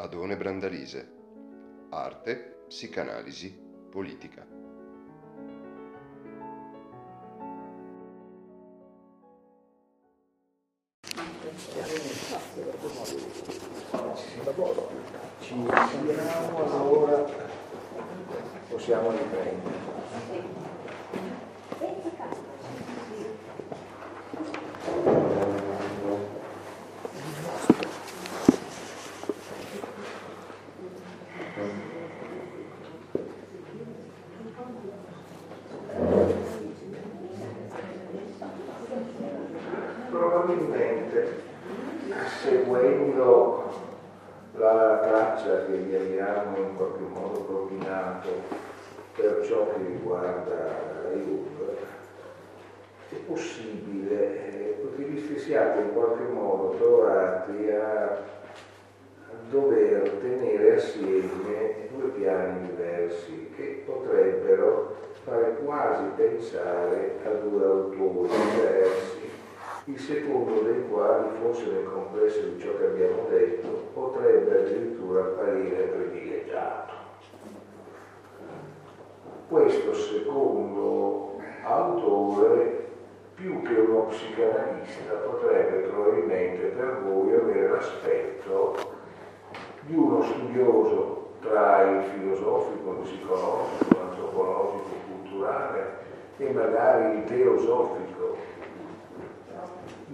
Adone Brandalise. Arte, psicanalisi, politica. Ci siamo allora, possiamo riprendere. Probabilmente seguendo la traccia che vi abbiamo in qualche modo propinato per ciò che riguarda Jung, è possibile eh, che vi siate in qualche modo trovati a, a dover tenere assieme due piani diversi che potrebbero fare quasi pensare a due autori diversi il secondo dei quali, forse nel complesso di ciò che abbiamo detto, potrebbe addirittura apparire privilegiato. Questo secondo autore, più che uno psicanalista, potrebbe probabilmente per voi avere l'aspetto di uno studioso tra il filosofico, il psicologico, l'antropologico, culturale e magari il teosofico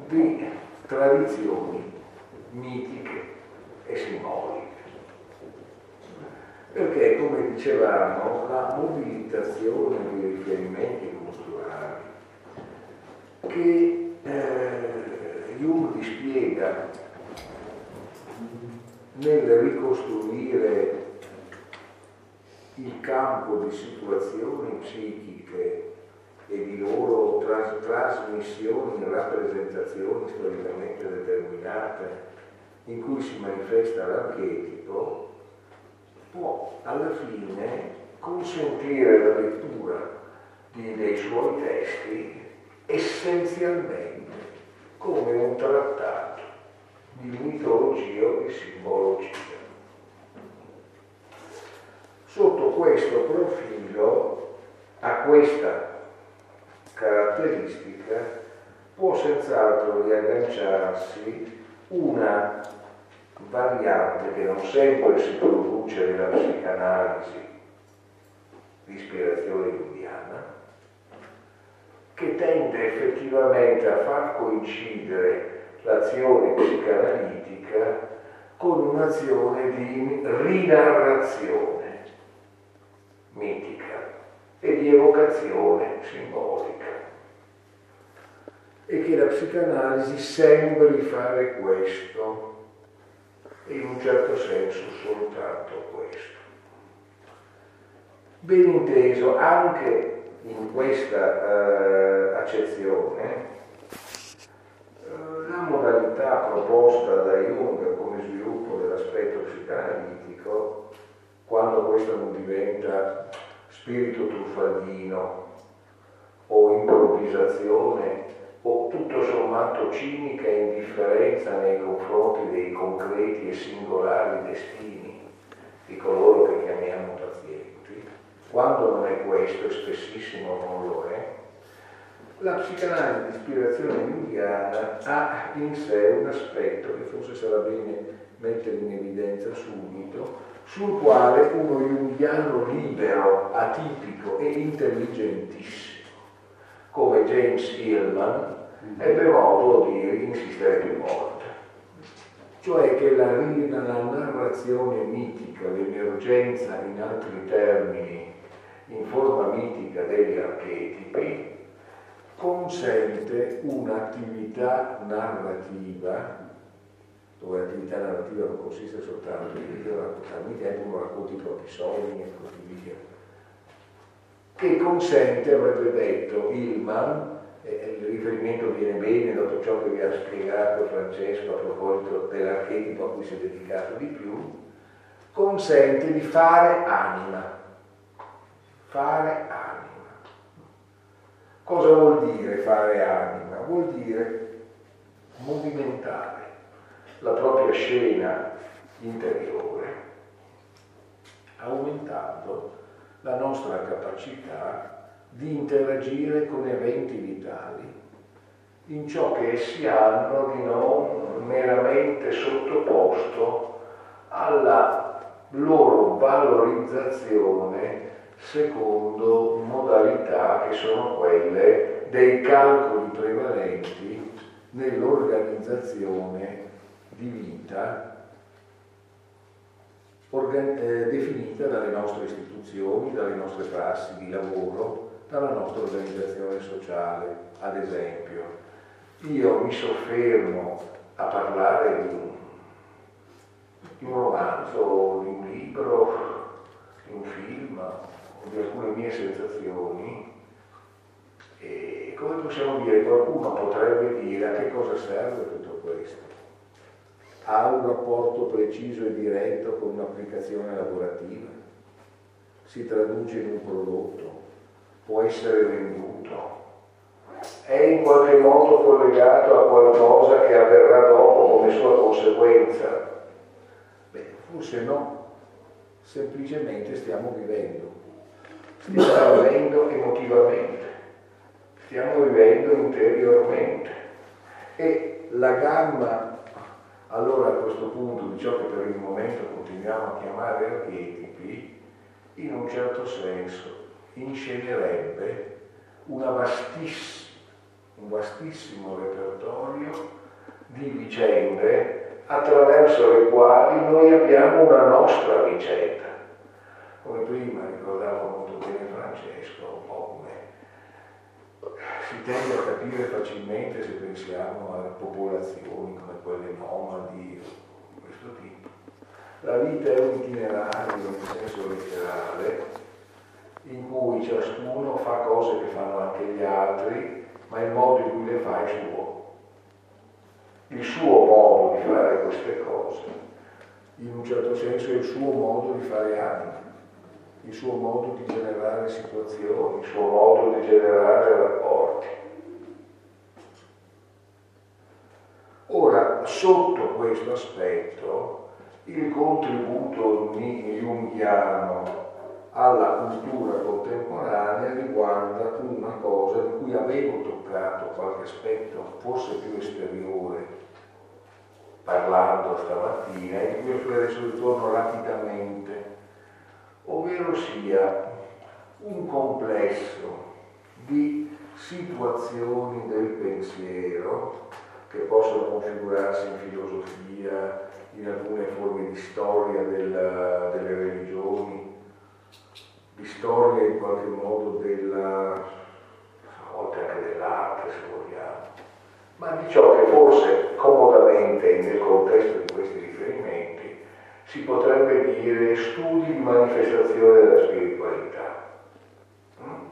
di tradizioni mitiche e simboliche. Perché, come dicevamo, la mobilitazione di riferimenti culturali che eh, Jung dispiega nel ricostruire il campo di situazioni psichiche e di loro tras- trasmissioni rappresentazioni storicamente determinate in cui si manifesta l'archetipo, può alla fine consentire la lettura di, dei suoi testi essenzialmente come un trattato di mitologia o di simbologia. Sotto questo profilo, a questa caratteristica può senz'altro riagganciarsi una variante che non sempre si produce nella psicanalisi di ispirazione jungiana, che tende effettivamente a far coincidere l'azione psicanalitica con un'azione di rinarrazione mitica e di evocazione simbolica. E che la psicanalisi sembri fare questo, e in un certo senso soltanto questo. Ben inteso, anche in questa eh, accezione, proposta da Jung come sviluppo dell'aspetto psicanalitico, quando questo non diventa spirito truffaldino o improvvisazione o tutto sommato cinica indifferenza nei confronti dei concreti e singolari destini di coloro che chiamiamo pazienti, quando non è questo, e spessissimo non lo è, la psicanalisi di ispirazione jungiana ha in sé un aspetto che forse sarà bene mettere in evidenza subito, sul quale uno jungiano libero, atipico e intelligentissimo, come James Hillman, ebbe modo di insistere più volte. Cioè che la, la narrazione mitica, l'emergenza in altri termini, in forma mitica degli archetipi, consente un'attività narrativa dove l'attività narrativa non consiste soltanto in raccontarmi te, uno racconti i propri sogni e così via, che consente, avrebbe detto Hillman, eh, il riferimento viene bene dopo ciò che vi ha spiegato Francesco a proposito dell'archetipo a cui si è dedicato di più, consente di fare anima. Fare anima. Cosa vuol dire fare anima? Vuol dire movimentare la propria scena interiore, aumentando la nostra capacità di interagire con eventi vitali in ciò che essi hanno di non meramente sottoposto alla loro valorizzazione secondo modalità che sono quelle dei calcoli prevalenti nell'organizzazione di vita eh, definita dalle nostre istituzioni, dalle nostre prassi di lavoro, dalla nostra organizzazione sociale, ad esempio. Io mi soffermo a parlare di un, di un romanzo, di un libro, di un film, di alcune mie sensazioni e come possiamo dire, qualcuno potrebbe dire a che cosa serve tutto questo? Ha un rapporto preciso e diretto con un'applicazione lavorativa? Si traduce in un prodotto? Può essere venduto? È in qualche modo collegato a qualcosa che avverrà dopo come sua conseguenza? Beh, forse no, semplicemente stiamo vivendo. Stiamo vivendo emotivamente, stiamo vivendo interiormente. E la gamma, allora a questo punto, di ciò che per il momento continuiamo a chiamare archetipi, in un certo senso inscenerebbe vastiss- un vastissimo repertorio di vicende attraverso le quali noi abbiamo una nostra vicenda. Come prima ricordava molto bene Francesco, un po' come si tende a capire facilmente se pensiamo a popolazioni come quelle nomadi, di questo tipo. La vita è un itinerario nel senso letterale in cui ciascuno fa cose che fanno anche gli altri, ma il modo in cui le fa è suo il suo modo di fare queste cose, in un certo senso è il suo modo di fare anima, il suo modo di generare situazioni, il suo modo di generare rapporti. Ora, sotto questo aspetto, il contributo junghiano alla cultura contemporanea riguarda una cosa di cui avevo toccato qualche aspetto forse più esteriore parlando stamattina e di cui adesso ritorno rapidamente, ovvero sia un complesso di situazioni del pensiero che possono configurarsi in filosofia, in alcune forme di storia del, delle religioni, di storia in qualche modo della, a volte anche dell'arte se vogliamo, ma di ciò che forse comodamente nel contesto si potrebbe dire studi di manifestazione della spiritualità, mm?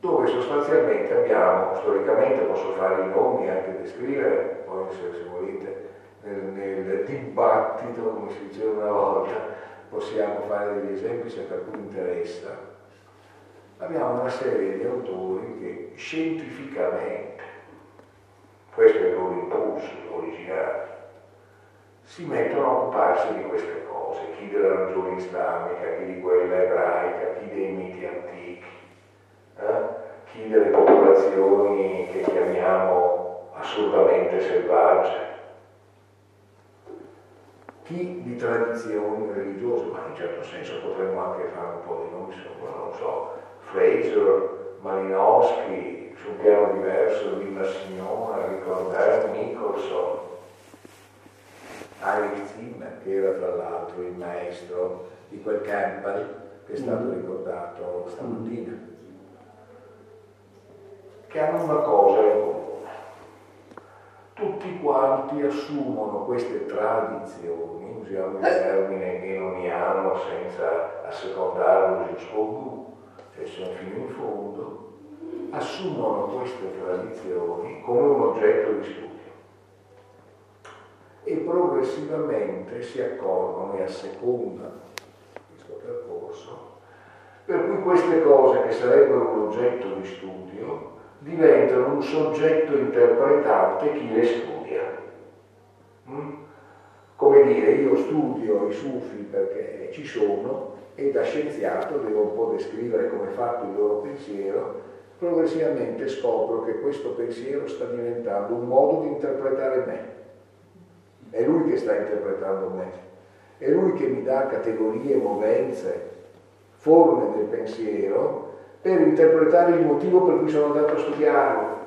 dove sostanzialmente abbiamo, storicamente posso fare i nomi anche descrivere, poi se, se volete nel, nel dibattito, come si diceva una volta, possiamo fare degli esempi se a qualcuno interessa, abbiamo una serie di autori che scientificamente, questo è il loro impulso originale, si mettono a occuparsi di queste cose, chi della ragione islamica, chi di quella ebraica, chi dei miti antichi, eh? chi delle popolazioni che chiamiamo assolutamente selvagge, chi di tradizioni religiose, ma in certo senso potremmo anche fare un po' di nomi, non so, Fraser, Malinowski, su un piano diverso, Villa Signora, Ricordare, Nicholson, Eric Zimmer, che era tra l'altro il maestro di quel Campbell che è stato mm. ricordato stamattina, che hanno una cosa in comune. Tutti quanti assumono queste tradizioni, usiamo il termine enoniano senza assecondarlo giusto cioè sono fino in fondo, assumono queste tradizioni come un oggetto di studio e progressivamente si accorgono e assecondano questo percorso, per cui queste cose che sarebbero un oggetto di studio diventano un soggetto interpretante chi le studia. Mm? Come dire, io studio i sufi perché ci sono e da scienziato devo un po' descrivere come è fatto il loro pensiero, progressivamente scopro che questo pensiero sta diventando un modo di interpretare me. È lui che sta interpretando me, è lui che mi dà categorie, movenze, forme del pensiero per interpretare il motivo per cui sono andato a studiarlo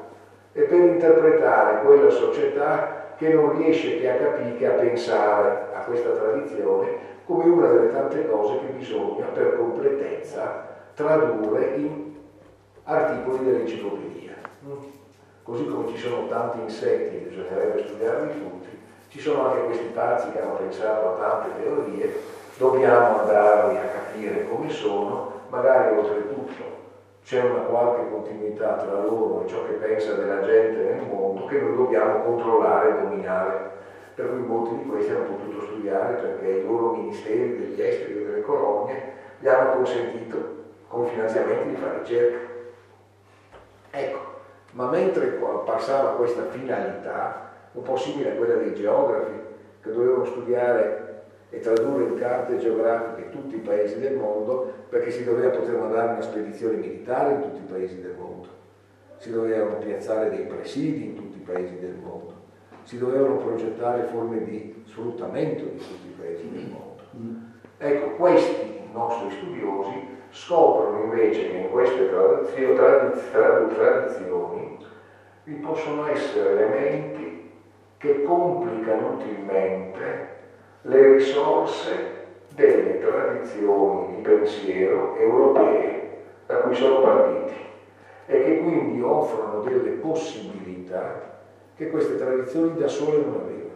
e per interpretare quella società che non riesce che a capire, che a pensare a questa tradizione come una delle tante cose che bisogna per completezza tradurre in articoli dell'enciclopedia. Così come ci sono tanti insetti, bisognerebbe studiarli tutti, ci sono anche questi pazzi che hanno pensato a tante teorie, dobbiamo andarli a capire come sono, magari oltretutto c'è una qualche continuità tra loro e ciò che pensa della gente nel mondo che noi dobbiamo controllare e dominare. Per cui molti di questi hanno potuto studiare perché i loro ministeri degli esteri e delle colonie gli hanno consentito con finanziamenti di fare ricerca. Ecco, ma mentre passava questa finalità, un po' simile a quella dei geografi, che dovevano studiare e tradurre in carte geografiche tutti i paesi del mondo perché si doveva poter mandare una spedizione militare in tutti i paesi del mondo, si dovevano piazzare dei presidi in tutti i paesi del mondo, si dovevano progettare forme di sfruttamento di tutti i paesi del mondo. Ecco, questi nostri studiosi scoprono invece che in queste tradizioni, tradizioni vi possono essere elementi che complicano utilmente le risorse delle tradizioni di pensiero europee da cui sono partiti e che quindi offrono delle possibilità che queste tradizioni da sole non avevano.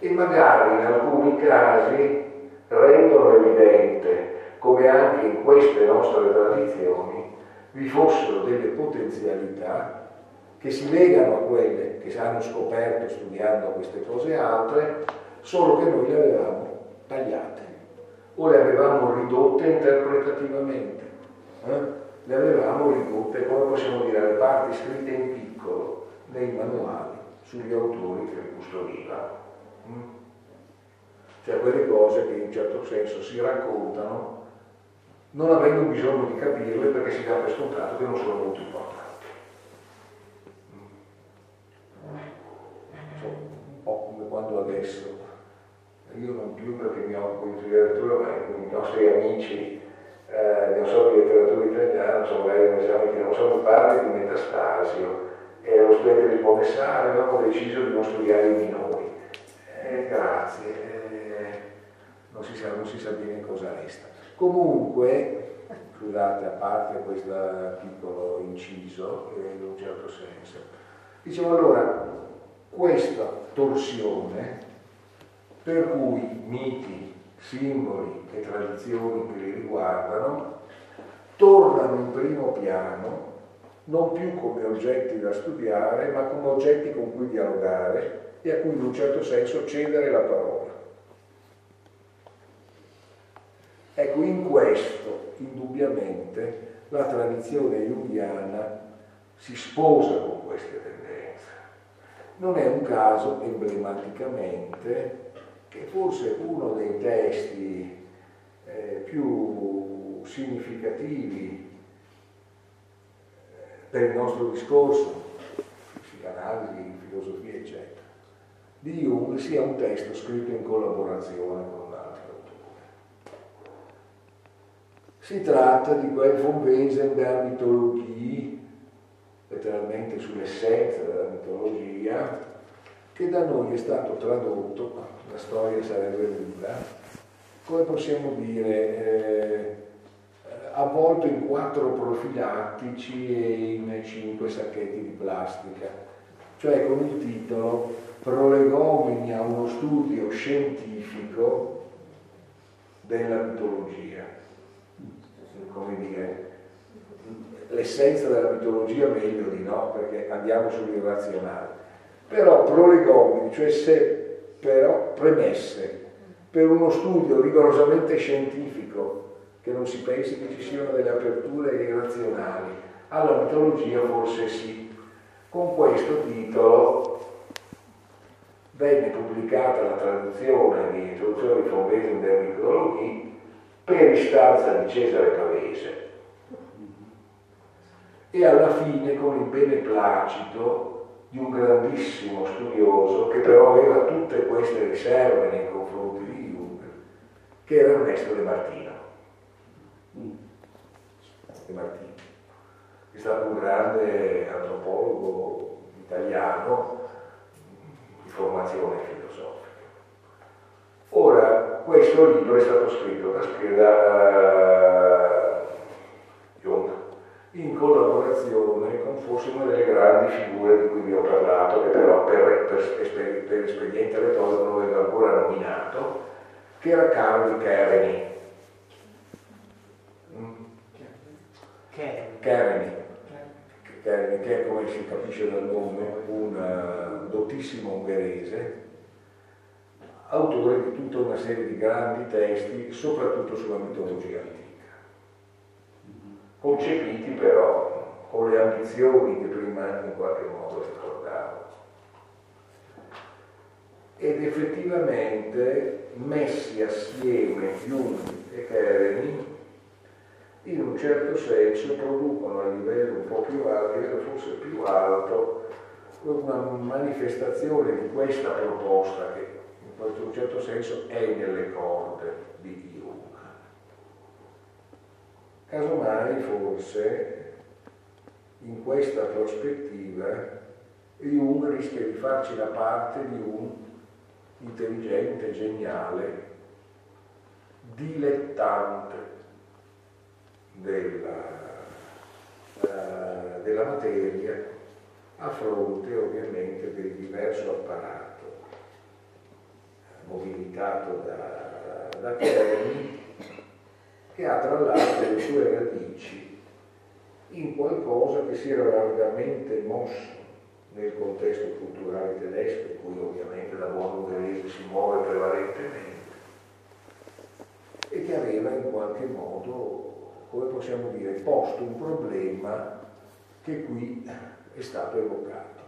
E magari in alcuni casi rendono evidente come anche in queste nostre tradizioni vi fossero delle potenzialità che si legano a quelle che si hanno scoperto studiando queste cose altre solo che noi le avevamo tagliate o le avevamo ridotte interpretativamente, eh? le avevamo ridotte, come possiamo dire, le parti scritte in piccolo nei manuali sugli autori che custodivano. Mm? Cioè quelle cose che in un certo senso si raccontano non avendo bisogno di capirle perché si dà per scontato che non sono molto importanti. Mm? Cioè, un po' come quando adesso io non più perché mi occupo di letteratura, ma i nostri amici, eh, non so di letteratura italiana, sono magari un esame che non so, mi parli di Metastasio e lo studente risponde, sa, avevamo deciso di non studiare i minori. Eh, grazie, eh, non, si sa, non si sa bene cosa resta. Comunque, scusate, a parte questo piccolo inciso, eh, in un certo senso, dicevo allora, questa torsione per cui miti, simboli e tradizioni che li riguardano tornano in primo piano non più come oggetti da studiare, ma come oggetti con cui dialogare e a cui in un certo senso cedere la parola. Ecco, in questo indubbiamente la tradizione junghiana si sposa con queste tendenze. Non è un caso emblematicamente che forse uno dei testi eh, più significativi eh, per il nostro discorso, psicanalisi, filosofia, eccetera, di Jung sia un testo scritto in collaborazione con un altro autore. Si tratta di quel von Wesen der Mythologie, letteralmente sull'essenza della mitologia, che da noi è stato tradotto la storia sarebbe lunga, come possiamo dire, eh, avvolto in quattro profilattici e in cinque sacchetti di plastica, cioè con il titolo Prolegomeni a uno studio scientifico della mitologia. Come dire, l'essenza della mitologia meglio di no, perché andiamo sull'irrazionale. Però prolegomeni, cioè se però premesse per uno studio rigorosamente scientifico, che non si pensi che ci siano delle aperture irrazionali, alla mitologia forse sì. Con questo titolo venne pubblicata la traduzione di Introduzione di von Wesen der Micrologie per istanza di Cesare Pavese e alla fine con il beneplacito di un grandissimo studioso che però aveva tutte queste riserve nei confronti di Jung, che era Ernesto De Martino. De Martino, è stato un grande antropologo italiano di formazione filosofica. Ora, questo libro è stato scritto da, da Jung in collaborazione con forse una delle grandi figure di cui vi ho parlato, che però per, per, per espediente retorico non avevo ancora nominato, che era Carlo di Kereni. Kereni. Kereni, che è come si capisce dal nome, un uh, dottissimo ungherese, autore di tutta una serie di grandi testi, soprattutto sulla mitologia antica concepiti però con le ambizioni che prima in qualche modo ricordavo. Ed effettivamente messi assieme Jung e Kereni in un certo senso producono a livello un po' più alto, a livello forse più alto, una manifestazione di questa proposta che in questo certo senso è nelle corde di Jung. Casomai forse in questa prospettiva Jung rischia di farci la parte di un intelligente, geniale, dilettante della, uh, della materia a fronte ovviamente del diverso apparato mobilitato da, da Kerni che ha tra l'altro le sue radici in qualcosa che si era largamente mosso nel contesto culturale tedesco, in cui ovviamente la buona ungherese si muove prevalentemente, e che aveva in qualche modo, come possiamo dire, posto un problema che qui è stato evocato.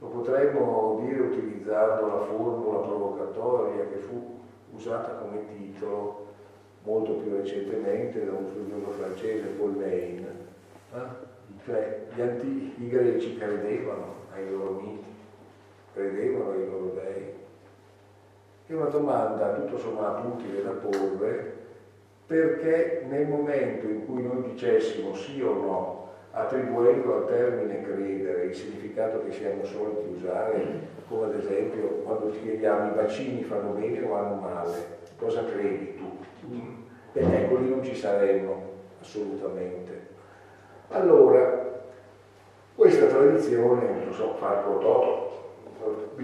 Lo potremmo dire utilizzando la formula provocatoria che fu usata come titolo molto più recentemente da un studioso francese, Paul Lane, eh? cioè gli antichi greci credevano ai loro miti, credevano ai loro dei. È una domanda tutto sommato utile da porre perché nel momento in cui noi dicessimo sì o no, attribuendo al termine credere il significato che siamo soliti usare, come ad esempio quando ti chiediamo i vaccini fanno bene o hanno male, cosa credi tu? Lì non ci saremmo assolutamente. Allora, questa tradizione, non so, fa toto,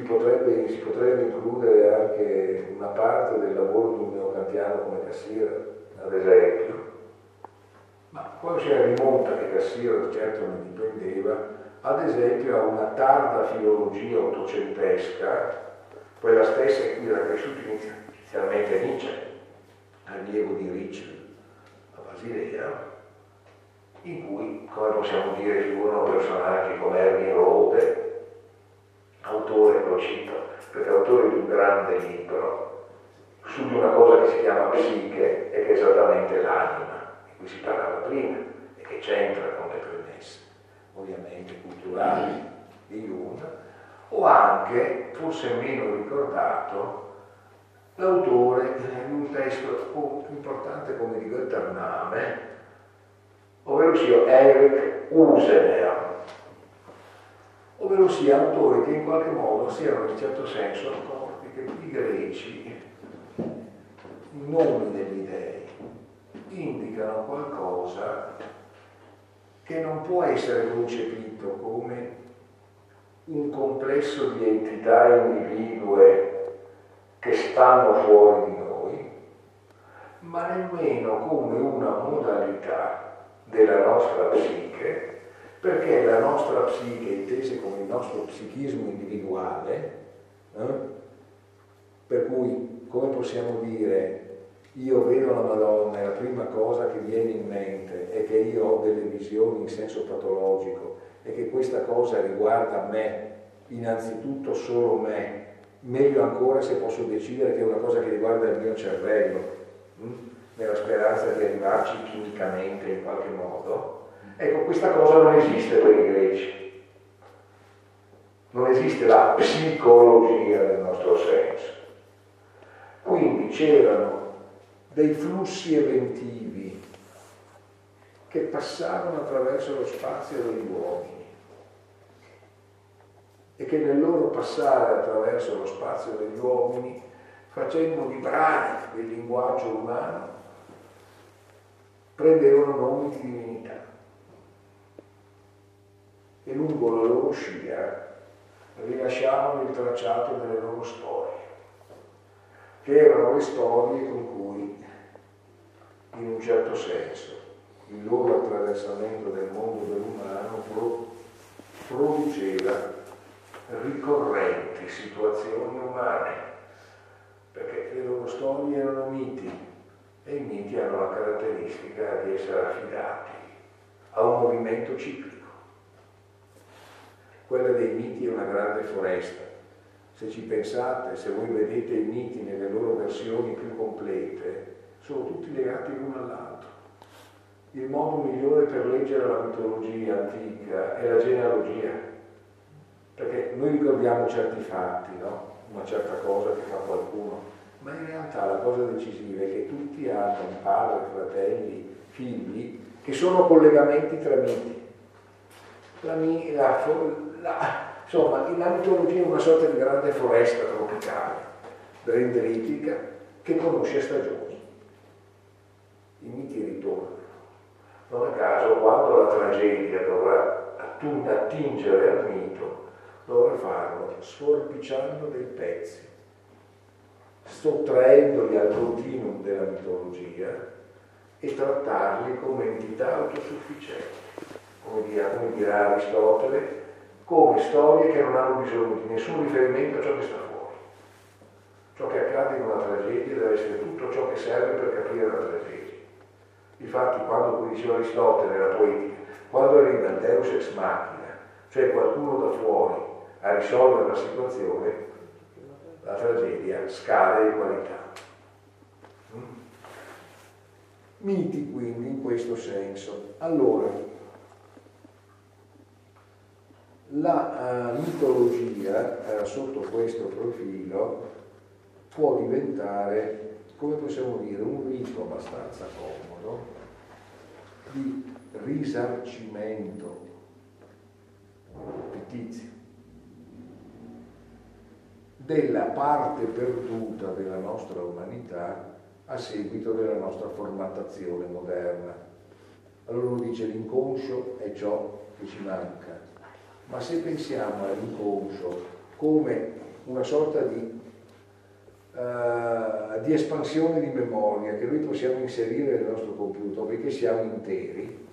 potrebbe, si potrebbe includere anche una parte del lavoro di un neocantiano come Cassiera, ad esempio, ma quando si rimonta che Cassiera certo non dipendeva, ad esempio a una tarda filologia ottocentesca, quella stessa in cui era cresciuto inizialmente Nietzsche, allievo di Richel a Basilea, in cui, come possiamo dire, figurano personaggi come Erwin Rode, autore, lo cito, perché è autore di un grande libro su di una cosa che si chiama psiche e che è esattamente l'anima, di cui si parlava prima e che c'entra con le premesse, ovviamente culturali di Jung, o anche, forse meno ricordato, l'autore di un testo importante come di Göttername, ovvero sia Eric Usener, ovvero sia autori che in qualche modo si erano in certo senso accorti che i greci, i nomi degli dei, indicano qualcosa che non può essere concepito come un complesso di entità individue che stanno fuori di noi, ma nemmeno come una modalità della nostra psiche, perché la nostra psiche, intesa come il nostro psichismo individuale, eh? per cui, come possiamo dire, io vedo la Madonna e la prima cosa che viene in mente è che io ho delle visioni in senso patologico e che questa cosa riguarda me, innanzitutto solo me, meglio ancora se posso decidere che è una cosa che riguarda il mio cervello, mh? Hm? nella speranza di arrivarci chimicamente in qualche modo. Ecco, questa cosa non esiste per i greci. Non esiste la psicologia nel nostro senso. Quindi c'erano dei flussi eventivi che passavano attraverso lo spazio degli uomini e che nel loro passare attraverso lo spazio degli uomini, facendo vibrare il linguaggio umano, prendevano nomi di divinità. E lungo la loro scia rilasciavano il tracciato delle loro storie, che erano le storie con cui, in un certo senso, il loro attraversamento del mondo dell'umano produceva ricorrenti situazioni umane, perché le loro storie erano miti e i miti hanno la caratteristica di essere affidati a un movimento ciclico. Quella dei miti è una grande foresta. Se ci pensate, se voi vedete i miti nelle loro versioni più complete, sono tutti legati l'uno all'altro. Il modo migliore per leggere la mitologia antica è la genealogia perché noi ricordiamo certi fatti, no? una certa cosa che fa qualcuno, ma in realtà la cosa decisiva è che tutti hanno un padre, fratelli, figli, che sono collegamenti tra miti. La, la, la, insomma, la mitologia è una sorta di grande foresta tropicale, dendritica, che conosce stagioni. I miti ritornano. Non a caso, quando la tragedia dovrà attingere al mito, dovrà farlo sforbiciando dei pezzi, sottraendoli al continuum della mitologia e trattarli come entità autosufficienti, come dirà, come dirà Aristotele, come storie che non hanno bisogno di nessun riferimento a ciò che sta fuori. Ciò che accade in una tragedia deve essere tutto ciò che serve per capire la tragedia. Infatti, quando, come diceva Aristotele nella poetica, quando arriva il Deus ex machina, cioè qualcuno da fuori a risolvere la situazione, la tragedia scade di qualità. Mm? Miti quindi in questo senso. Allora, la uh, mitologia uh, sotto questo profilo può diventare, come possiamo dire, un rito abbastanza comodo di risarcimento fittizio della parte perduta della nostra umanità a seguito della nostra formattazione moderna. Allora uno dice l'inconscio è ciò che ci manca, ma se pensiamo all'inconscio come una sorta di, uh, di espansione di memoria che noi possiamo inserire nel nostro computer perché siamo interi,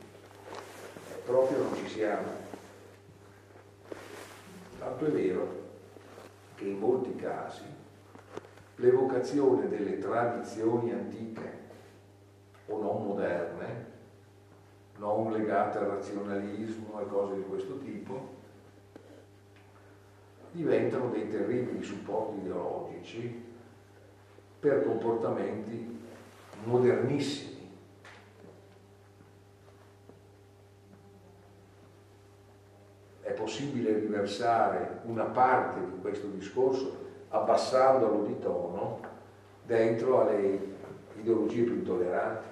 proprio non ci siamo. Tanto è vero che in molti casi l'evocazione delle tradizioni antiche o non moderne, non legate al razionalismo e cose di questo tipo, diventano dei terribili supporti ideologici per comportamenti modernissimi possibile riversare una parte di questo discorso abbassandolo di tono dentro alle ideologie più intolleranti.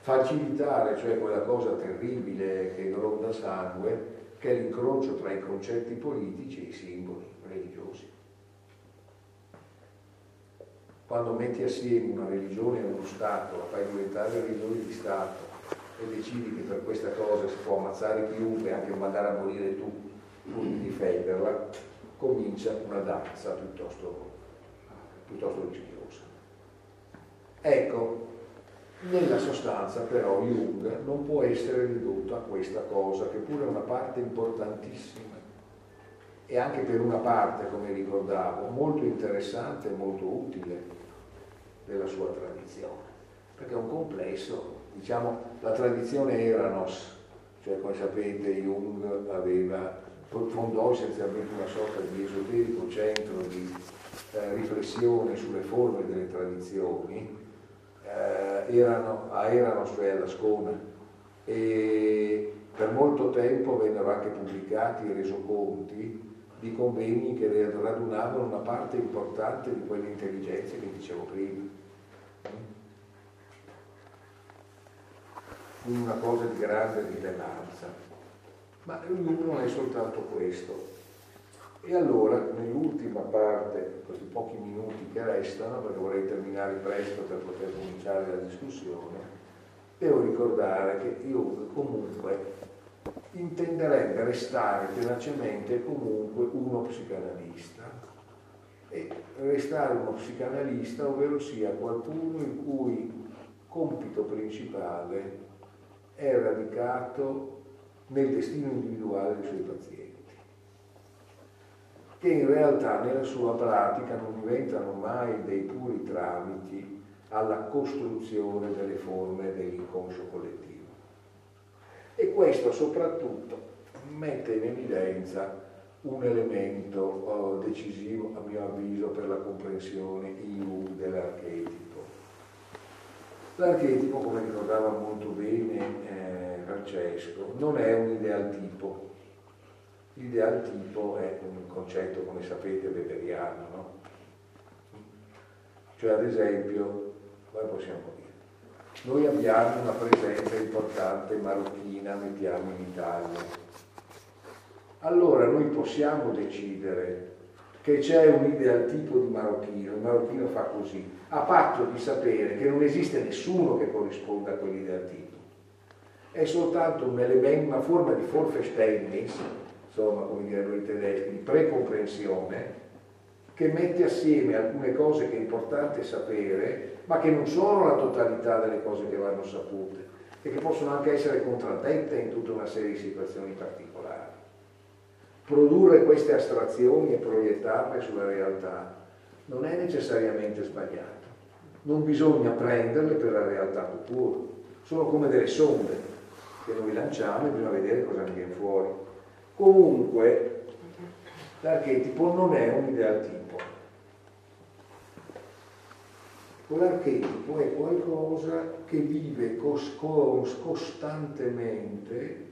Facilitare, cioè quella cosa terribile che gronda sangue, che è l'incrocio tra i concetti politici e i simboli religiosi. Quando metti assieme una religione e uno Stato, la fai diventare religione di Stato, e decidi che per questa cosa si può ammazzare chiunque, anche mandare a morire tu, pur di difenderla, comincia una danza piuttosto, piuttosto rischiosa. Ecco, nella sostanza però Jung non può essere ridotto a questa cosa, che pure è una parte importantissima e anche per una parte, come ricordavo, molto interessante e molto utile della sua tradizione, perché è un complesso diciamo, la tradizione Eranos, cioè come sapete Jung aveva fondò essenzialmente una sorta di esoterico centro di eh, riflessione sulle forme delle tradizioni, eh, erano a Erano su Ascona e per molto tempo vennero anche pubblicati i resoconti di convegni che radunavano una parte importante di quelle intelligenze che dicevo prima. Quindi una cosa di grande rilevanza. Ma non è soltanto questo. E allora, nell'ultima parte, questi pochi minuti che restano, perché vorrei terminare presto per poter cominciare la discussione, devo ricordare che io comunque intenderebbe restare tenacemente comunque uno psicanalista e restare uno psicanalista, ovvero sia qualcuno il cui compito principale è radicato nel destino individuale dei suoi pazienti, che in realtà nella sua pratica non diventano mai dei puri tramiti alla costruzione delle forme dell'inconscio collettivo e questo soprattutto mette in evidenza un elemento oh, decisivo, a mio avviso, per la comprensione IU dell'archetipo. L'archetipo, come ricordava molto bene eh, Francesco, non è un ideal tipo. L'ideal tipo è un concetto, come sapete, weberiano, no? Cioè, ad esempio, come possiamo dire? Noi abbiamo una presenza importante marocchina, mettiamo in Italia. Allora noi possiamo decidere che c'è un ideal tipo di marocchino, il marocchino fa così, a patto di sapere che non esiste nessuno che corrisponda a quell'ideal tipo. È soltanto un elemento, una forma di Vorverständnis, insomma, come dire noi tedeschi, di precomprensione, che mette assieme alcune cose che è importante sapere ma che non sono la totalità delle cose che vanno sapute e che possono anche essere contraddette in tutta una serie di situazioni particolari. Produrre queste astrazioni e proiettarle sulla realtà non è necessariamente sbagliato. Non bisogna prenderle per la realtà pura. Sono come delle sonde che noi lanciamo e bisogna vedere cosa ne viene fuori. Comunque, l'archetipo non è un ideal tipo L'archetipo è qualcosa che vive cos- cos- costantemente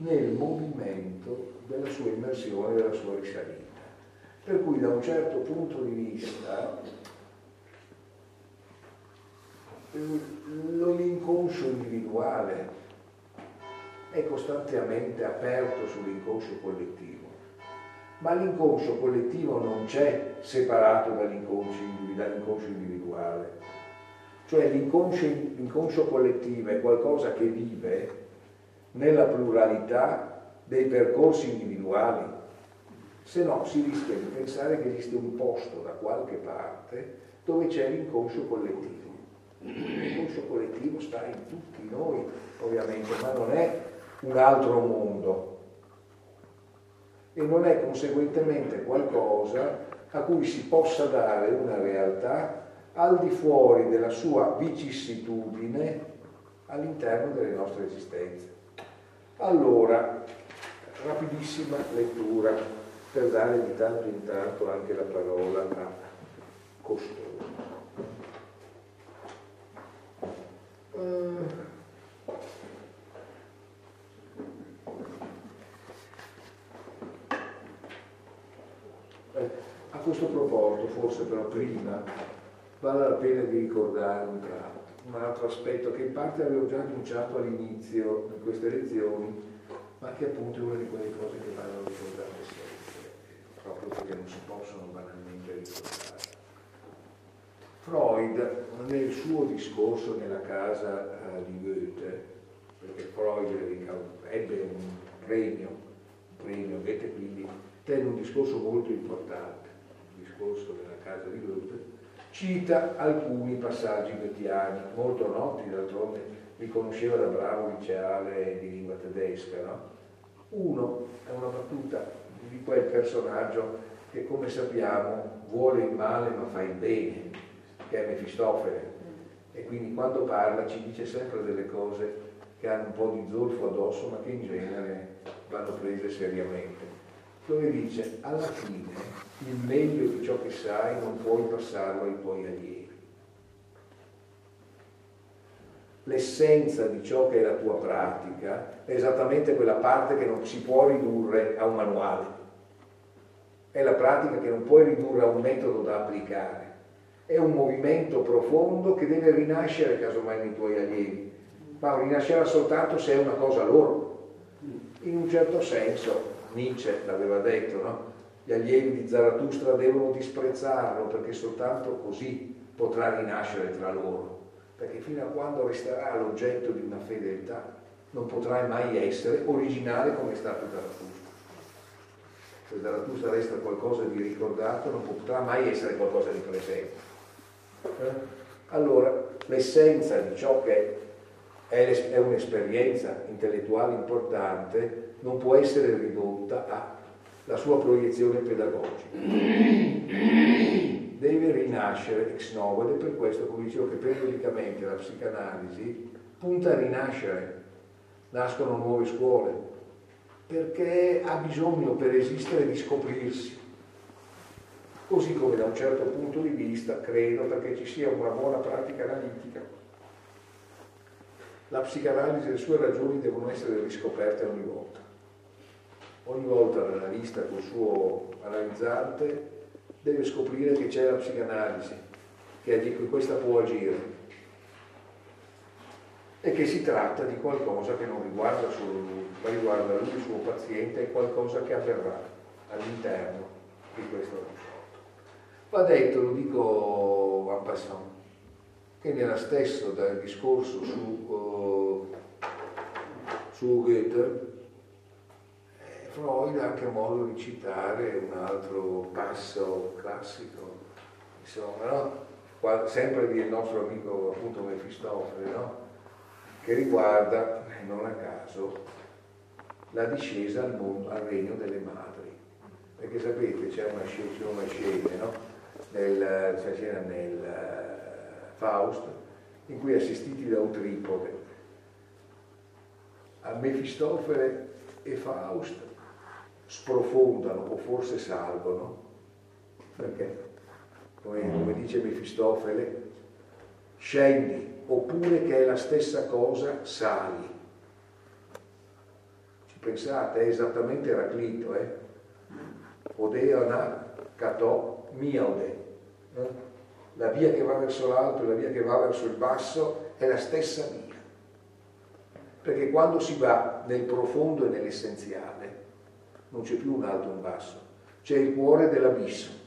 nel movimento della sua immersione, della sua risalita. Per cui da un certo punto di vista l'inconscio individuale è costantemente aperto sull'inconscio collettivo, ma l'inconscio collettivo non c'è separato dall'inconscio individuale. Cioè l'inconscio, l'inconscio collettivo è qualcosa che vive nella pluralità dei percorsi individuali, se no si rischia di pensare che esiste un posto da qualche parte dove c'è l'inconscio collettivo. L'inconscio collettivo sta in tutti noi, ovviamente, ma non è un altro mondo e non è conseguentemente qualcosa a cui si possa dare una realtà al di fuori della sua vicissitudine all'interno delle nostre esistenze. Allora, rapidissima lettura per dare di tanto in tanto anche la parola a Costoso. Uh, a questo proposito, forse però prima, vale la pena di ricordare un, un altro aspetto che in parte avevo già annunciato all'inizio di queste lezioni, ma che appunto è una di quelle cose che vanno ricordate sempre, proprio perché non si possono banalmente ricordare. Freud, nel suo discorso nella casa uh, di Goethe, perché Freud ebbe un premio, un premio, Goethe quindi tenne un discorso molto importante, il discorso nella casa di Goethe, cita alcuni passaggi goethiani, molto noti d'altronde, li conosceva da bravo liceale di lingua tedesca. No? Uno è una battuta di quel personaggio che come sappiamo vuole il male ma fa il bene, che è Mefistofele. E quindi quando parla ci dice sempre delle cose che hanno un po' di zolfo addosso ma che in genere vanno prese seriamente. dove dice alla fine il meglio di ciò che sai non puoi passarlo ai tuoi allievi. L'essenza di ciò che è la tua pratica è esattamente quella parte che non si può ridurre a un manuale. È la pratica che non puoi ridurre a un metodo da applicare. È un movimento profondo che deve rinascere casomai nei tuoi allievi, ma rinascerà soltanto se è una cosa loro. In un certo senso, Nietzsche l'aveva detto, no? Gli allievi di Zarathustra devono disprezzarlo perché soltanto così potrà rinascere tra loro, perché fino a quando resterà l'oggetto di una fedeltà non potrai mai essere originale come è stato Zarathustra. Se Zarathustra resta qualcosa di ricordato non potrà mai essere qualcosa di presente. Eh? Allora, l'essenza di ciò che è un'esperienza intellettuale importante non può essere ridotta a la sua proiezione pedagogica. Deve rinascere ex novo ed è per questo, come dicevo, che periodicamente la psicanalisi punta a rinascere, nascono nuove scuole, perché ha bisogno per esistere di scoprirsi. Così come da un certo punto di vista credo perché ci sia una buona pratica analitica. La psicanalisi e le sue ragioni devono essere riscoperte ogni volta ogni volta l'analista col suo analizzante deve scoprire che c'è la psicanalisi, che questa può agire e che si tratta di qualcosa che non riguarda solo lui, ma riguarda lui, il suo paziente, e qualcosa che avverrà all'interno di questo rapporto. Va detto, lo dico en passant, che nella stesso discorso su, uh, su Goethe Freud ha anche modo di citare un altro passo classico, insomma, no? sempre del nostro amico appunto Mefistofele, no? che riguarda, non a caso, la discesa al, mondo, al regno delle madri. Perché sapete, c'è una, scena, una scena, no? nel, c'è scena nel uh, Faust, in cui assistiti da un tripode, a Mefistofele e Faust sprofondano o forse salgono, perché, come, come dice Mefistofele, scendi, oppure che è la stessa cosa, sali. Ci pensate, è esattamente Eraclito, eh? Odeana catò miode. Eh? La via che va verso l'alto e la via che va verso il basso è la stessa via. Perché quando si va nel profondo e nell'essenziale, non c'è più un alto e un basso, c'è il cuore dell'abisso.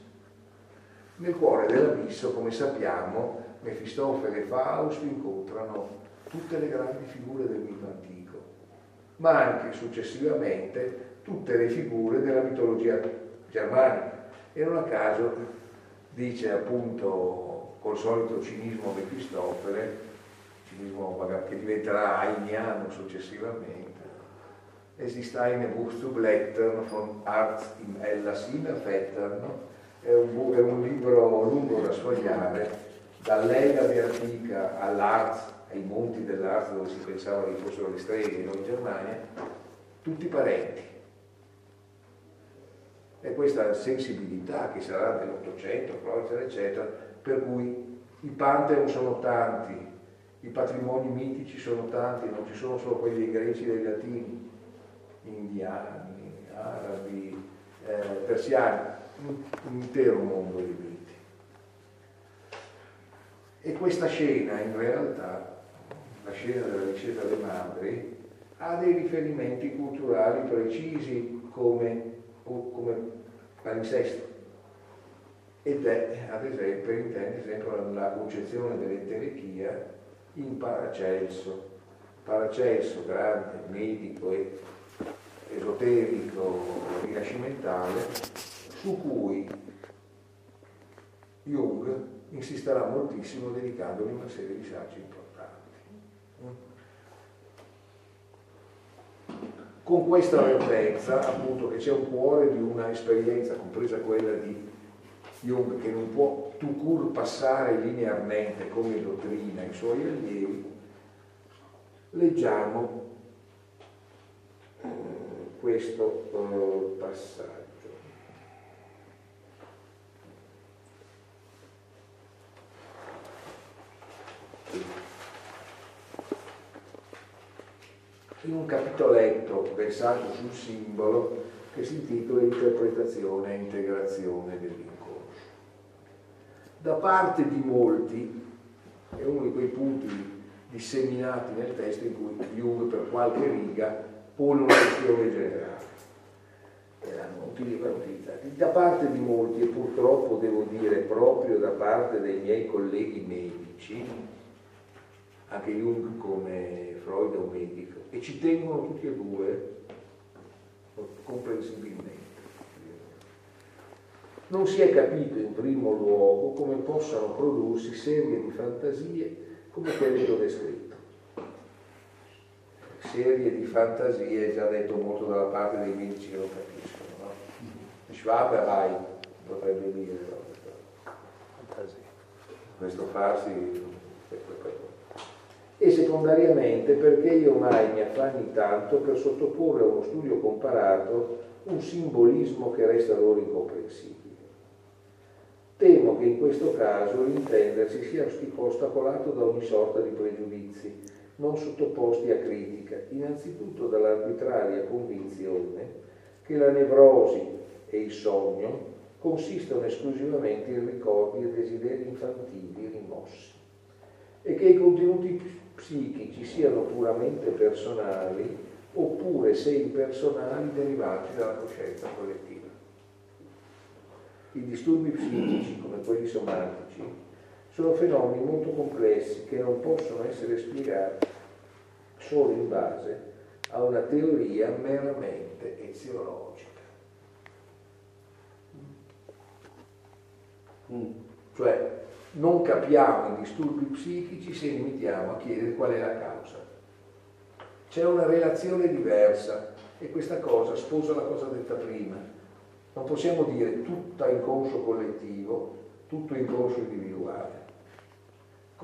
Nel cuore dell'abisso, come sappiamo, Mefistofele e Faust incontrano tutte le grandi figure del mito antico, ma anche successivamente tutte le figure della mitologia germanica. E non a caso dice appunto col solito cinismo Mefistofele, cinismo che diventerà ainiano successivamente, es ist eine Buch zu blättern von Arzt im Hellas Innervettern, è è un libro lungo da sfogliare, dall'Egade antica all'Arz, ai monti dell'Arz dove si pensava che fossero le streghe in Germania, tutti parenti. E questa sensibilità che sarà dell'Ottocento, eccetera, eccetera, per cui i Pantheon sono tanti, i patrimoni mitici sono tanti, non ci sono solo quelli dei greci e dei latini, indiani, arabi, eh, persiani, un, un intero mondo di miti. E questa scena in realtà, la scena della discesa delle madri, ha dei riferimenti culturali precisi come, come palinsesto ed è ad esempio, intende esempio la concezione dell'enterechia in Paracelso. Paracelso, grande medico e esoterico rinascimentale su cui Jung insisterà moltissimo dedicandogli una serie di saggi importanti. Con questa vertenza, appunto, che c'è un cuore di una esperienza, compresa quella di Jung, che non può tu cur passare linearmente come dottrina ai suoi allievi, leggiamo questo eh, passaggio. In un capitoletto pensato sul simbolo che si intitola Interpretazione e integrazione dell'inconscio. Da parte di molti, è uno di quei punti disseminati nel testo in cui Jung per qualche riga pone una questione generale. Erano utilizzati. Da parte di molti, e purtroppo devo dire proprio da parte dei miei colleghi medici, anche Jung come Freud è un medico, e ci tengono tutti e due comprensibilmente. Non si è capito in primo luogo come possano prodursi serie di fantasie come quelle che ho descritto. Serie di fantasie, già detto molto dalla parte dei medici che lo capiscono. No? Schwaber hai, potrebbe dire, no? questo farsi e secondariamente perché io mai mi affanni tanto per sottoporre a uno studio comparato un simbolismo che resta loro incomprensibile. Temo che in questo caso l'intendersi sia ostacolato da ogni sorta di pregiudizi, non sottoposti a critica, innanzitutto dall'arbitraria convinzione che la nevrosi e il sogno consistono esclusivamente in ricordi e desideri infantili rimossi e che i contenuti psichici siano puramente personali oppure se impersonali derivanti dalla coscienza collettiva. I disturbi psichici, come quelli somatici, sono fenomeni molto complessi che non possono essere spiegati solo in base a una teoria meramente eziologica. Mm. Cioè, non capiamo i disturbi psichici se limitiamo a chiedere qual è la causa. C'è una relazione diversa e questa cosa sposa la cosa detta prima. Non possiamo dire tutto inconscio collettivo, tutto inconscio individuale.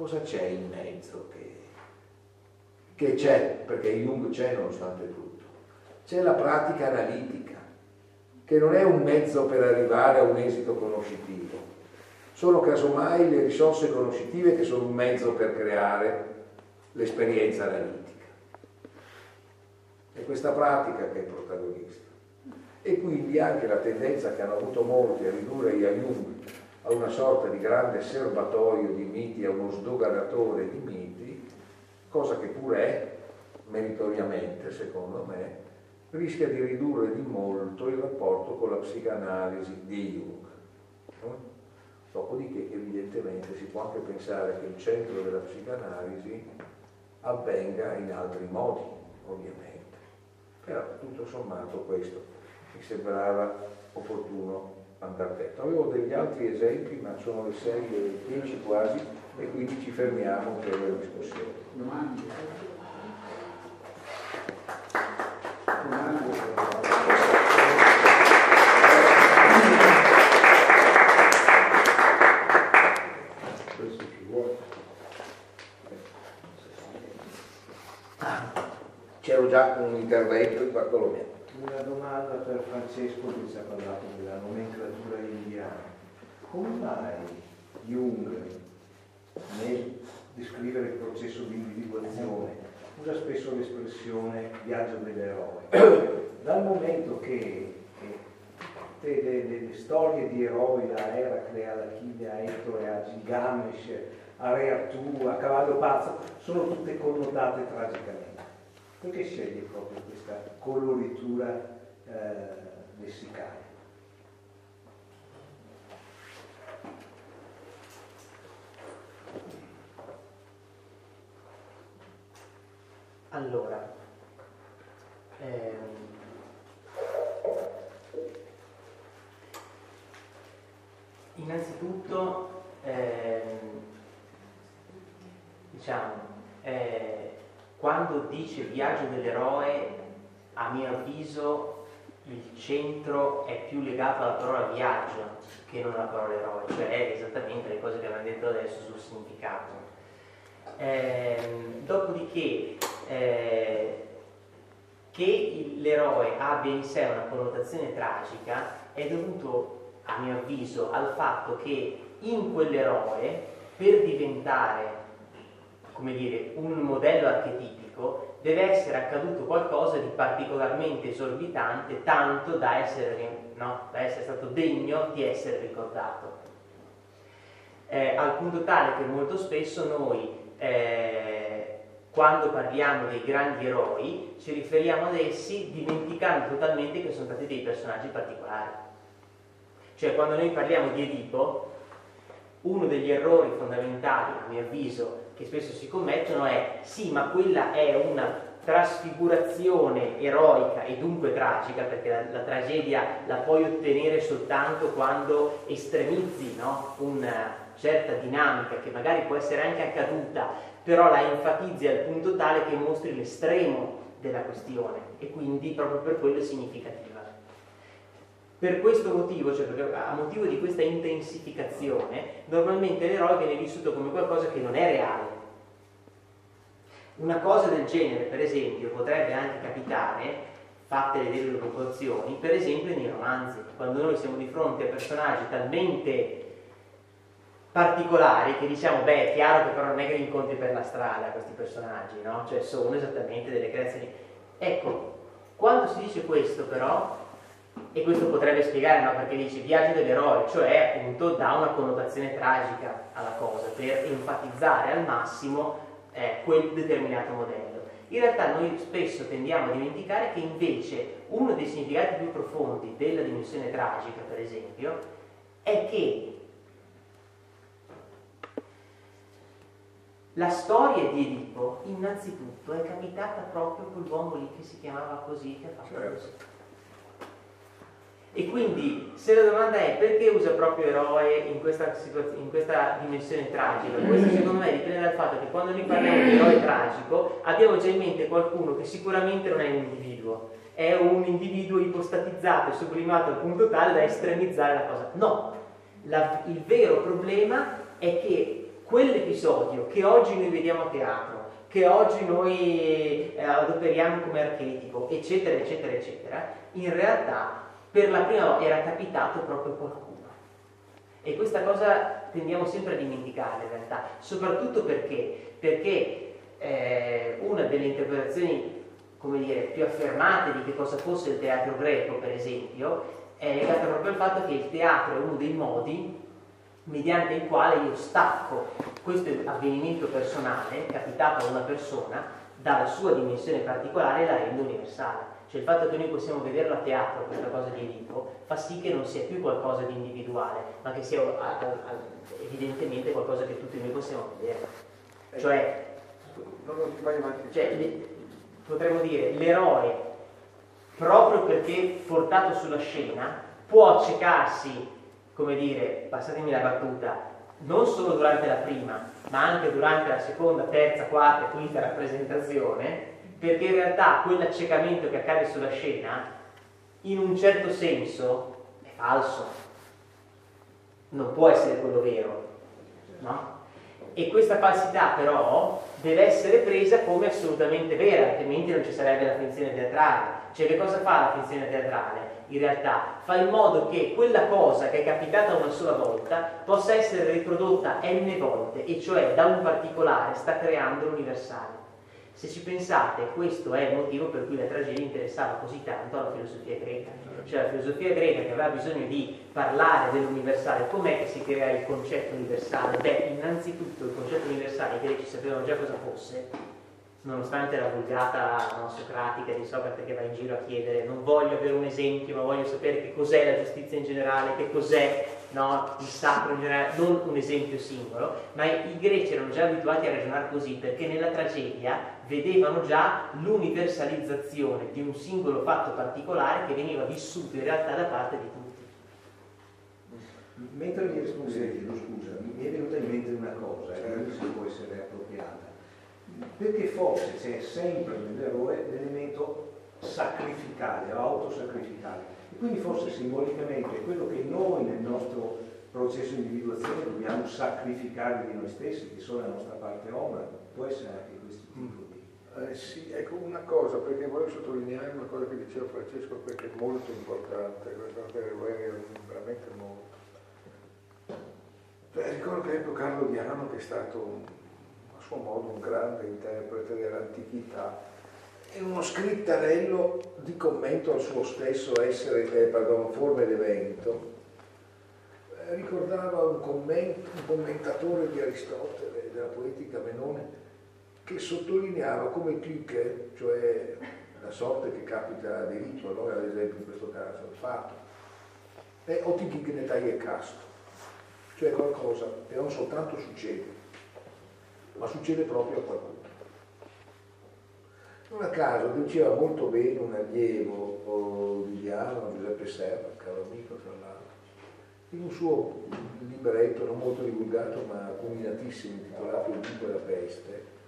Cosa c'è in mezzo che, che c'è? Perché Jung c'è nonostante tutto. C'è la pratica analitica, che non è un mezzo per arrivare a un esito conoscitivo sono casomai le risorse conoscitive che sono un mezzo per creare l'esperienza analitica. È questa pratica che è protagonista. E quindi anche la tendenza che hanno avuto molti a ridurre Jung a una sorta di grande serbatoio di miti, a uno sdoganatore di miti, cosa che pure è, meritoriamente secondo me, rischia di ridurre di molto il rapporto con la psicanalisi di Jung. Dopodiché evidentemente si può anche pensare che il centro della psicanalisi avvenga in altri modi, ovviamente. Però tutto sommato questo mi sembrava opportuno andare detto. Avevo degli altri esempi, ma sono le 6 e 10 quasi e quindi ci fermiamo per la discussione. Domande? Domande? c'era già un intervento di Bartolomeo. Una domanda per Francesco che ci ha parlato della nomenclatura indiana. Come mai Jung nel descrivere il processo di individuazione usa spesso l'espressione viaggio dell'eroe? Dal momento che le, le, le, storie di eroi da Eracle ad Achille, a Ettore, a Gilgamesh, a Re Artù, a Cavallo Pazzo, sono tutte connotate tragicamente. Perché sceglie proprio questa coloritura eh, lessicale? Allora, ehm, innanzitutto, ehm, diciamo, eh, quando dice viaggio dell'eroe, a mio avviso il centro è più legato alla parola viaggio che non alla parola eroe, cioè esattamente le cose che abbiamo detto adesso sul significato. Eh, dopodiché, eh, che l'eroe abbia in sé una connotazione tragica è dovuto, a mio avviso, al fatto che in quell'eroe, per diventare come dire, un modello archetipico, deve essere accaduto qualcosa di particolarmente esorbitante, tanto da essere, no, da essere stato degno di essere ricordato. Eh, al punto tale che molto spesso noi, eh, quando parliamo dei grandi eroi, ci riferiamo ad essi dimenticando totalmente che sono stati dei personaggi particolari. Cioè quando noi parliamo di Edipo, uno degli errori fondamentali, a mio avviso, che spesso si commettono è sì, ma quella è una trasfigurazione eroica e dunque tragica, perché la, la tragedia la puoi ottenere soltanto quando estremizzi no? una certa dinamica che magari può essere anche accaduta, però la enfatizzi al punto tale che mostri l'estremo della questione e quindi proprio per quello è significativa. Per questo motivo, cioè perché a motivo di questa intensificazione, normalmente l'eroe viene vissuto come qualcosa che non è reale. Una cosa del genere, per esempio, potrebbe anche capitare, fatte le delle proporzioni, per esempio nei romanzi, quando noi siamo di fronte a personaggi talmente particolari che diciamo, beh, è chiaro che però non è che li incontri per la strada questi personaggi, no? Cioè sono esattamente delle creazioni. Ecco, quando si dice questo però, e questo potrebbe spiegare no, perché dice viaggio dell'eroe, cioè appunto dà una connotazione tragica alla cosa per enfatizzare al massimo eh, quel determinato modello. In realtà noi spesso tendiamo a dimenticare che invece uno dei significati più profondi della dimensione tragica, per esempio, è che la storia di Edipo innanzitutto è capitata proprio quell'uomo lì che si chiamava così, che ha fatto certo. così. E quindi se la domanda è perché usa proprio eroe in questa, in questa dimensione tragica, questo secondo me dipende dal fatto che quando noi parliamo di eroe tragico abbiamo già in mente qualcuno che sicuramente non è un individuo, è un individuo ipostatizzato e sublimato al punto tale da estremizzare la cosa. No, la, il vero problema è che quell'episodio che oggi noi vediamo a teatro, che oggi noi eh, adoperiamo come archetipo, eccetera, eccetera, eccetera, in realtà per la prima volta era capitato proprio qualcuno. E questa cosa tendiamo sempre a dimenticare in realtà, soprattutto perché, perché eh, una delle interpretazioni dire, più affermate di che cosa fosse il teatro greco, per esempio, è legata proprio al fatto che il teatro è uno dei modi mediante il quale io stacco questo avvenimento personale, capitato a una persona, dalla sua dimensione particolare e la rendo universale. Cioè il fatto che noi possiamo vederlo a teatro, questa cosa di Edipo, fa sì che non sia più qualcosa di individuale, ma che sia evidentemente qualcosa che tutti noi possiamo vedere. Cioè, cioè potremmo dire, l'eroe, proprio perché portato sulla scena, può accecarsi, come dire, passatemi la battuta, non solo durante la prima, ma anche durante la seconda, terza, quarta e quinta rappresentazione, perché in realtà quell'accecamento che accade sulla scena, in un certo senso, è falso, non può essere quello vero, no? E questa falsità però deve essere presa come assolutamente vera, altrimenti non ci sarebbe la finzione teatrale. Cioè che cosa fa la finzione teatrale? In realtà fa in modo che quella cosa che è capitata una sola volta possa essere riprodotta n volte, e cioè da un particolare sta creando l'universale. Se ci pensate, questo è il motivo per cui la tragedia interessava così tanto alla filosofia greca. Cioè la filosofia greca che aveva bisogno di parlare dell'universale, com'è che si crea il concetto universale? Beh, innanzitutto il concetto universale, i greci sapevano già cosa fosse, nonostante la vulgata no, socratica di Socrate che va in giro a chiedere non voglio avere un esempio, ma voglio sapere che cos'è la giustizia in generale, che cos'è no, il sacro in generale, non un esempio singolo, ma i greci erano già abituati a ragionare così perché nella tragedia vedevano già l'universalizzazione di un singolo fatto particolare che veniva vissuto in realtà da parte di tutti. Mentre mi rispondevi, scusa, mi è venuta in mente una cosa, e eh, se può essere appropriata perché forse c'è sempre nell'eroe l'elemento sacrificale, autosacrificale. E quindi forse simbolicamente quello che noi nel nostro processo di individuazione dobbiamo sacrificare di noi stessi, che sono la nostra parte ombra, può essere anche questo tipo di... Eh, sì, ecco una cosa, perché volevo sottolineare una cosa che diceva Francesco, perché è molto importante, questa è veramente molto. Cioè, ricordo che ecco Carlo Diano che è stato un suo modo un grande interprete dell'antichità, e uno scrittarello di commento al suo stesso essere, eh, pardon, forma d'evento, eh, ricordava un, comment, un commentatore di Aristotele, della poetica Menone, che sottolineava come Tüche, cioè la sorte che capita a diritto, a noi ad esempio in questo caso, il fatto, è otichignetà e casto, cioè qualcosa che non soltanto succede, ma succede proprio a qualcuno. Non a caso diceva molto bene un allievo Viviano, Giuseppe Serra, caro amico tra l'altro, in un suo libretto non molto divulgato ma culminatissimo intitolato Il tipo e la peste,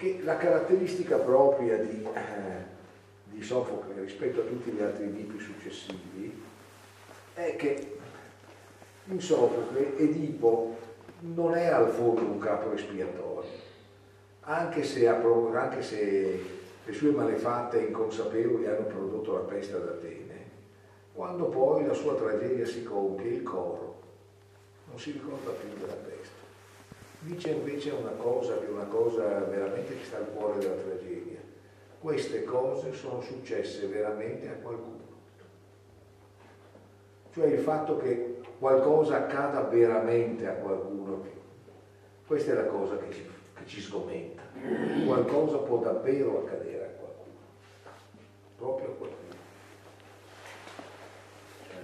che la caratteristica propria di, eh, di Sofocle rispetto a tutti gli altri libri successivi è che in Sofocle Edipo non è al fondo un capo espiatorio, anche se, anche se le sue malefatte inconsapevoli hanno prodotto la peste ad Atene, quando poi la sua tragedia si compie, il coro non si ricorda più della peste dice invece una cosa che è una cosa veramente che sta al cuore della tragedia. Queste cose sono successe veramente a qualcuno. Cioè il fatto che qualcosa accada veramente a qualcuno, questa è la cosa che ci, che ci sgomenta. Qualcosa può davvero accadere a qualcuno, proprio a qualcuno.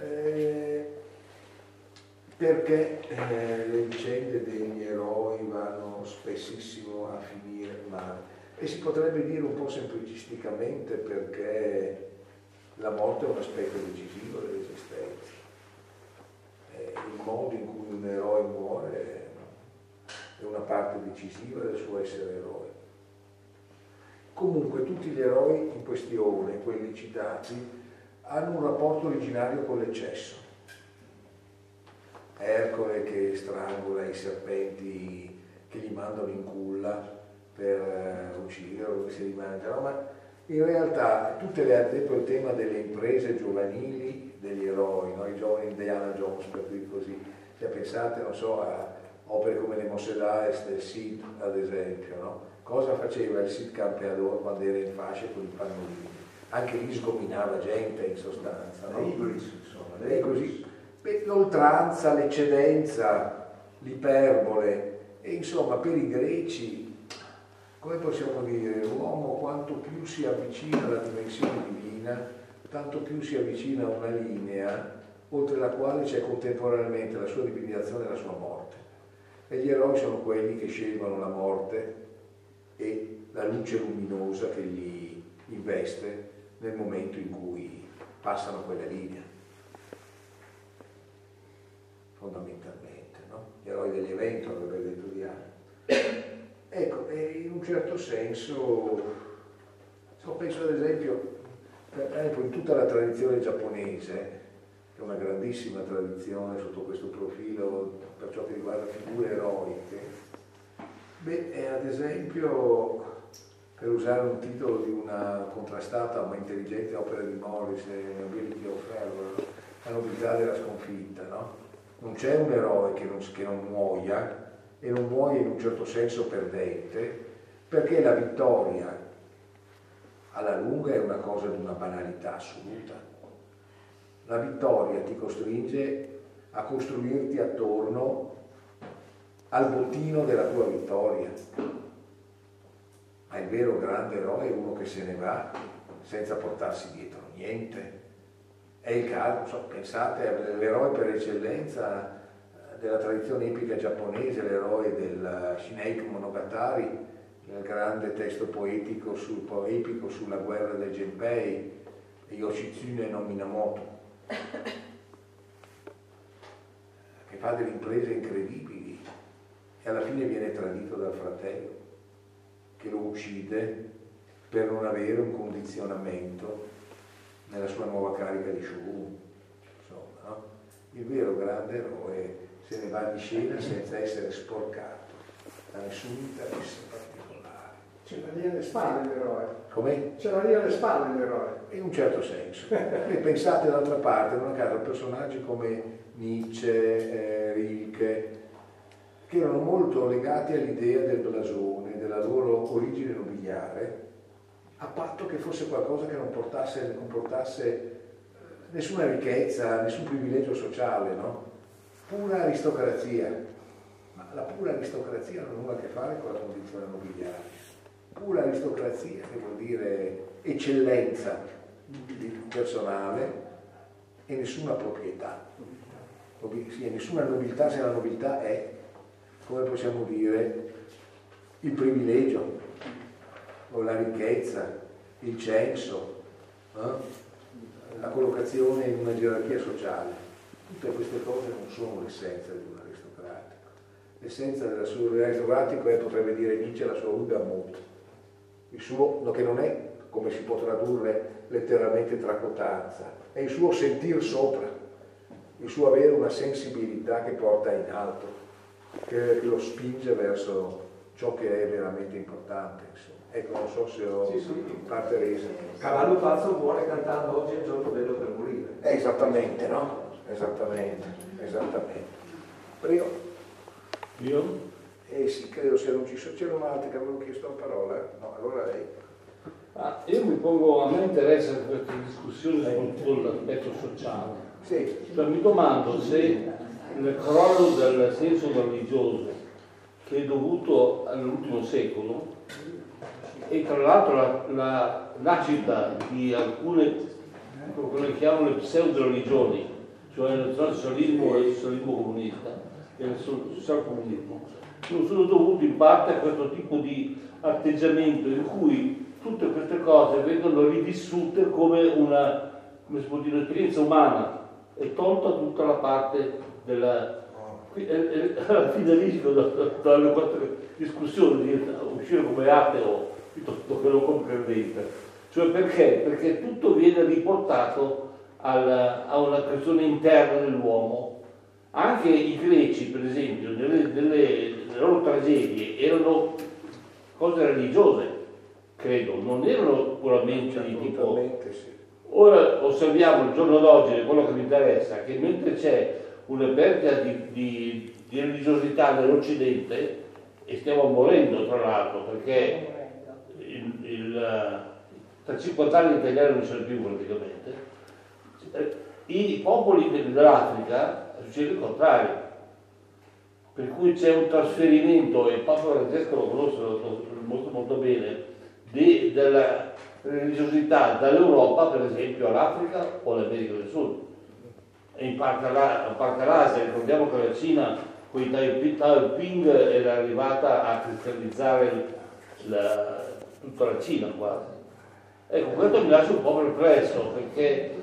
Eh, perché eh, le vicende degli eroi vanno spessissimo a finire male. E si potrebbe dire un po' semplicisticamente perché la morte è un aspetto decisivo dell'esistenza. Eh, il modo in cui un eroe muore è una parte decisiva del suo essere eroe. Comunque tutti gli eroi in questione, quelli citati, hanno un rapporto originario con l'eccesso Ercole che strangola i serpenti che gli mandano in culla per uh, ucciderlo, che si rimangiano, ma in realtà tutte le altre, il tema delle imprese giovanili degli eroi, no? i giovani Diana Jones per dire così, se pensate, non so, a opere come le Mosse d'Aes del Cid, ad esempio, no? cosa faceva il Cid Campeador quando era in fascia con i pannolini? Anche lì sgominava gente in sostanza, no? Ibris, insomma, e così l'oltranza, l'eccedenza, l'iperbole e insomma per i greci, come possiamo dire, l'uomo quanto più si avvicina alla dimensione divina, tanto più si avvicina a una linea oltre la quale c'è contemporaneamente la sua divinizzazione e la sua morte. E gli eroi sono quelli che scelgono la morte e la luce luminosa che li investe nel momento in cui passano quella linea fondamentalmente, no? gli eroi dell'evento, avrebbe detto di Diana. Ecco, in un certo senso, so, penso ad esempio, esempio in tutta la tradizione giapponese, che è una grandissima tradizione sotto questo profilo per ciò che riguarda figure eroiche, beh, è ad esempio, per usare un titolo di una contrastata ma intelligente opera di Morris, Nobility of Error, la nobiltà della sconfitta, no? Non c'è un eroe che non, che non muoia e non muoia in un certo senso perdente, perché la vittoria alla lunga è una cosa di una banalità assoluta. La vittoria ti costringe a costruirti attorno al bottino della tua vittoria. Ma il vero grande eroe è uno che se ne va senza portarsi dietro niente è il caso, so, pensate all'eroe per eccellenza della tradizione epica giapponese, l'eroe del Shineiku Monogatari, il grande testo poetico sul, epico sulla guerra del Genpei, Yoshitsune no Minamoto, che fa delle imprese incredibili e alla fine viene tradito dal fratello, che lo uccide per non avere un condizionamento nella sua nuova carica di Shogun. Insomma, no? Il vero grande eroe se ne va di scena senza essere sporcato da nessun interesse particolare. Ce l'ha lì alle spalle l'eroe. Come? Ce l'ha lì alle spalle l'eroe. In un certo senso. e pensate d'altra parte, non a caso, personaggi come Nietzsche, eh, Rilke, che erano molto legati all'idea del blasone, della loro origine nobiliare, a patto che fosse qualcosa che non portasse, non portasse eh, nessuna ricchezza, nessun privilegio sociale, no? Pura aristocrazia. Ma la pura aristocrazia non ha nulla a che fare con la condizione nobiliare. Pura aristocrazia, che vuol dire eccellenza personale e nessuna proprietà. Sì, nessuna nobiltà se la nobiltà è, come possiamo dire, il privilegio o la ricchezza, il censo, eh? la collocazione in una gerarchia sociale. Tutte queste cose non sono l'essenza di un aristocratico. L'essenza dell'aristocratico è, potrebbe dire Nietzsche, la sua Ugamut, il suo, che non è come si può tradurre letteralmente tracotanza, è il suo sentir sopra, il suo avere una sensibilità che porta in alto, che lo spinge verso ciò che è veramente importante. Insomma. Ecco, non so se ho sì, sì. parte reso. Cavallo pazzo muore cantando oggi è il giorno bello per morire. Eh, esattamente, no? Esattamente, esattamente. Prego. Io? Eh sì, credo se non ci sono. C'era un altro che avevo chiesto la parola. No, allora lei. Ah, io mi pongo, a me interessa questa discussione sull'aspetto sociale. Sì. Cioè, mi domando se nel crollo del senso religioso che è dovuto all'ultimo secolo e tra l'altro la, la nascita di alcune, come le chiamano le pseudo-religioni, cioè il socialismo e il socialismo comunista e il socialcomunismo, sono dovuti in parte a questo tipo di atteggiamento in cui tutte queste cose vengono rivissute come una come si può dire, un'esperienza umana e tolta tutta la parte della... Alla fine rischio dalle quattro discussioni di uscire come ateo piuttosto che non come credente. Cioè perché? Perché tutto viene riportato al, a una questione interna dell'uomo. Anche i greci, per esempio, nelle, nelle, nelle loro tragedie erano cose religiose, credo, non erano puramente di tipo... Ora osserviamo il giorno d'oggi, quello che mi interessa, che mentre c'è una perdita di, di, di religiosità nell'Occidente, e stiamo morendo tra l'altro, perché il, il, tra 50 anni italiani non c'è più praticamente, i popoli dell'Africa succede il contrario, per cui c'è un trasferimento, e il Papa Francesco lo conosce molto, molto bene, di, della religiosità dall'Europa per esempio all'Africa o all'America del Sud. E in parte, l'Asia, ricordiamo che la Cina con i Taiping era arrivata a cristianizzare la, tutta la Cina quasi. Ecco, questo mi lascia un po' perplesso perché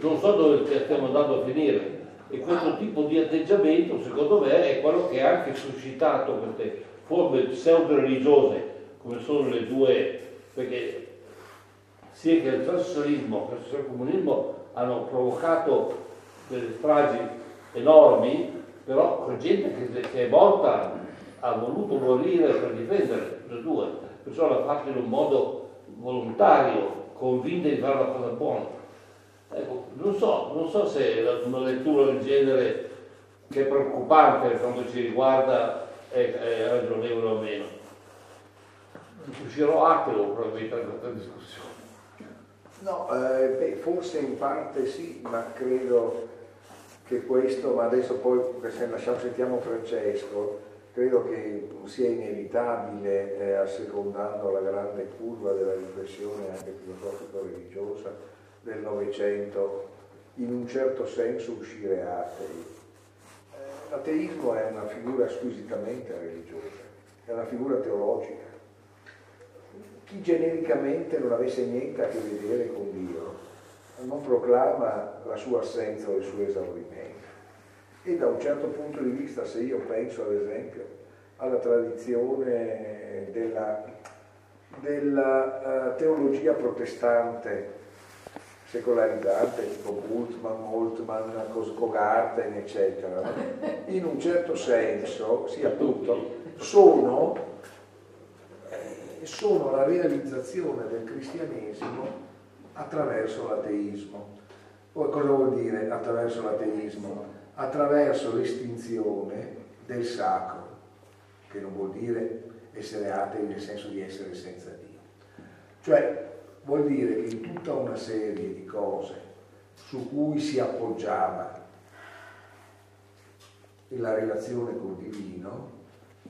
non so dove stiamo andando a finire. E questo tipo di atteggiamento secondo me è quello che ha anche suscitato queste forme pseudo-religiose come sono le due, perché sia che il socialismo che il socialcomunismo hanno provocato delle stragi enormi, però con gente che, che è morta ha voluto morire per difendere le due, perciò l'ha fatto in un modo volontario, convinta di fare una cosa buona. Ecco, non so, non so se una lettura del genere che è preoccupante quando ci riguarda è, è ragionevole o meno. Uscirò ateo probabilmente da questa discussione. No, eh, beh, forse in parte sì, ma credo che questo, ma adesso poi se lasciamo, sentiamo Francesco, credo che sia inevitabile, eh, assecondando la grande curva della riflessione anche filosofico-religiosa del Novecento, in un certo senso uscire atei. Eh, l'ateismo è una figura squisitamente religiosa, è una figura teologica chi genericamente non avesse niente a che vedere con Dio non proclama la sua assenza o il suo esaurimento. E da un certo punto di vista, se io penso ad esempio alla tradizione della, della uh, teologia protestante secolarizzante, tipo Bultmann, Moltmann, Kogarten, eccetera, in un certo senso, sì appunto, sono sono la realizzazione del cristianesimo attraverso l'ateismo. Cosa vuol dire attraverso l'ateismo? Attraverso l'estinzione del sacro, che non vuol dire essere atei nel senso di essere senza Dio. Cioè vuol dire che in tutta una serie di cose su cui si appoggiava la relazione col divino,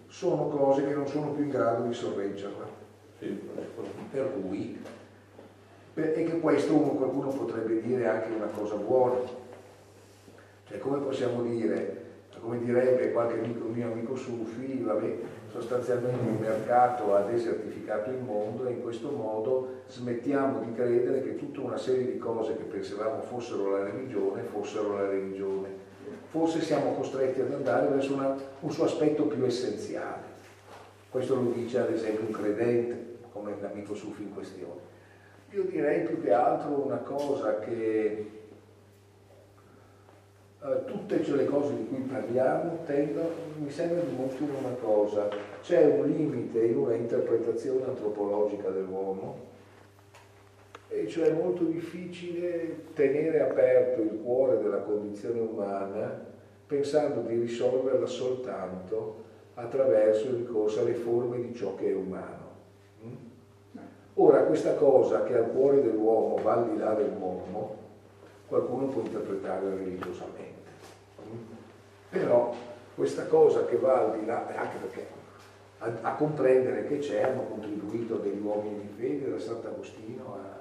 sono cose che non sono più in grado di sorreggerla. Per cui, e che questo uno, qualcuno potrebbe dire anche una cosa buona. Cioè come possiamo dire, come direbbe qualche amico, mio amico Sufi, vabbè, sostanzialmente il mercato ha desertificato il mondo e in questo modo smettiamo di credere che tutta una serie di cose che pensavamo fossero la religione fossero la religione. Forse siamo costretti ad andare verso una, un suo aspetto più essenziale. Questo lo dice ad esempio un credente, come l'amico Sufi in questione. Io direi più che altro una cosa che eh, tutte le cose di cui parliamo tendono, mi sembra dimostrano una cosa, c'è un limite in una interpretazione antropologica dell'uomo e cioè è molto difficile tenere aperto il cuore della condizione umana pensando di risolverla soltanto attraverso il ricorso alle forme di ciò che è umano. Mm? Ora, questa cosa che al cuore dell'uomo va al di là dell'uomo, qualcuno può interpretarla religiosamente. Però questa cosa che va al di là, anche perché a, a comprendere che c'è, hanno contribuito degli uomini di fede, da Sant'Agostino a,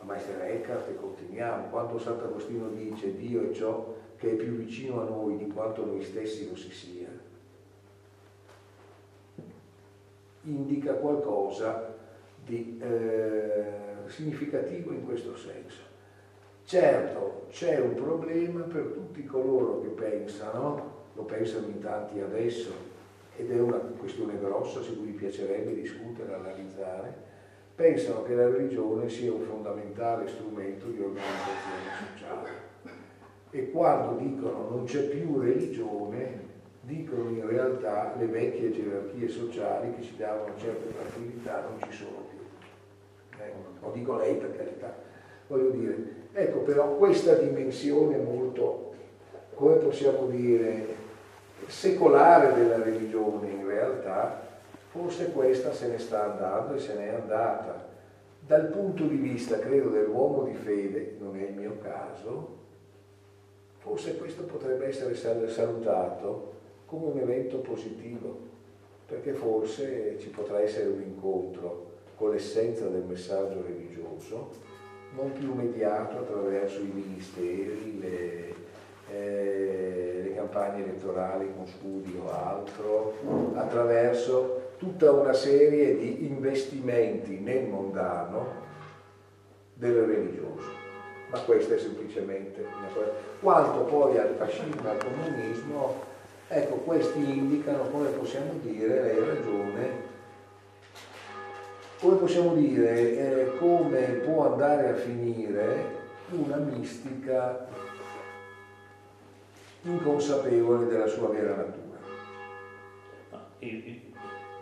a Meister Eckhart e continuiamo. Quando Sant'Agostino dice Dio è ciò che è più vicino a noi di quanto noi stessi lo si sia, indica qualcosa di eh, significativo in questo senso. Certo, c'è un problema per tutti coloro che pensano, lo pensano in tanti adesso, ed è una questione grossa su cui piacerebbe discutere, analizzare, pensano che la religione sia un fondamentale strumento di organizzazione sociale. E quando dicono non c'è più religione, dicono in realtà le vecchie gerarchie sociali che ci davano certe tranquillità non ci sono più. Eh, lo dico lei per carità, voglio dire, Ecco però questa dimensione molto, come possiamo dire, secolare della religione in realtà, forse questa se ne sta andando e se n'è andata. Dal punto di vista, credo, dell'uomo di fede, non è il mio caso, forse questo potrebbe essere salutato come un evento positivo, perché forse ci potrà essere un incontro con l'essenza del messaggio religioso non più mediato attraverso i ministeri, le, eh, le campagne elettorali con scudi o altro, attraverso tutta una serie di investimenti nel mondano del religioso. Ma questa è semplicemente una cosa. Quanto poi al fascismo al comunismo, ecco, questi indicano, come possiamo dire, lei ha ragione, come possiamo dire, eh, come può andare a finire una mistica inconsapevole della sua vera natura. Il,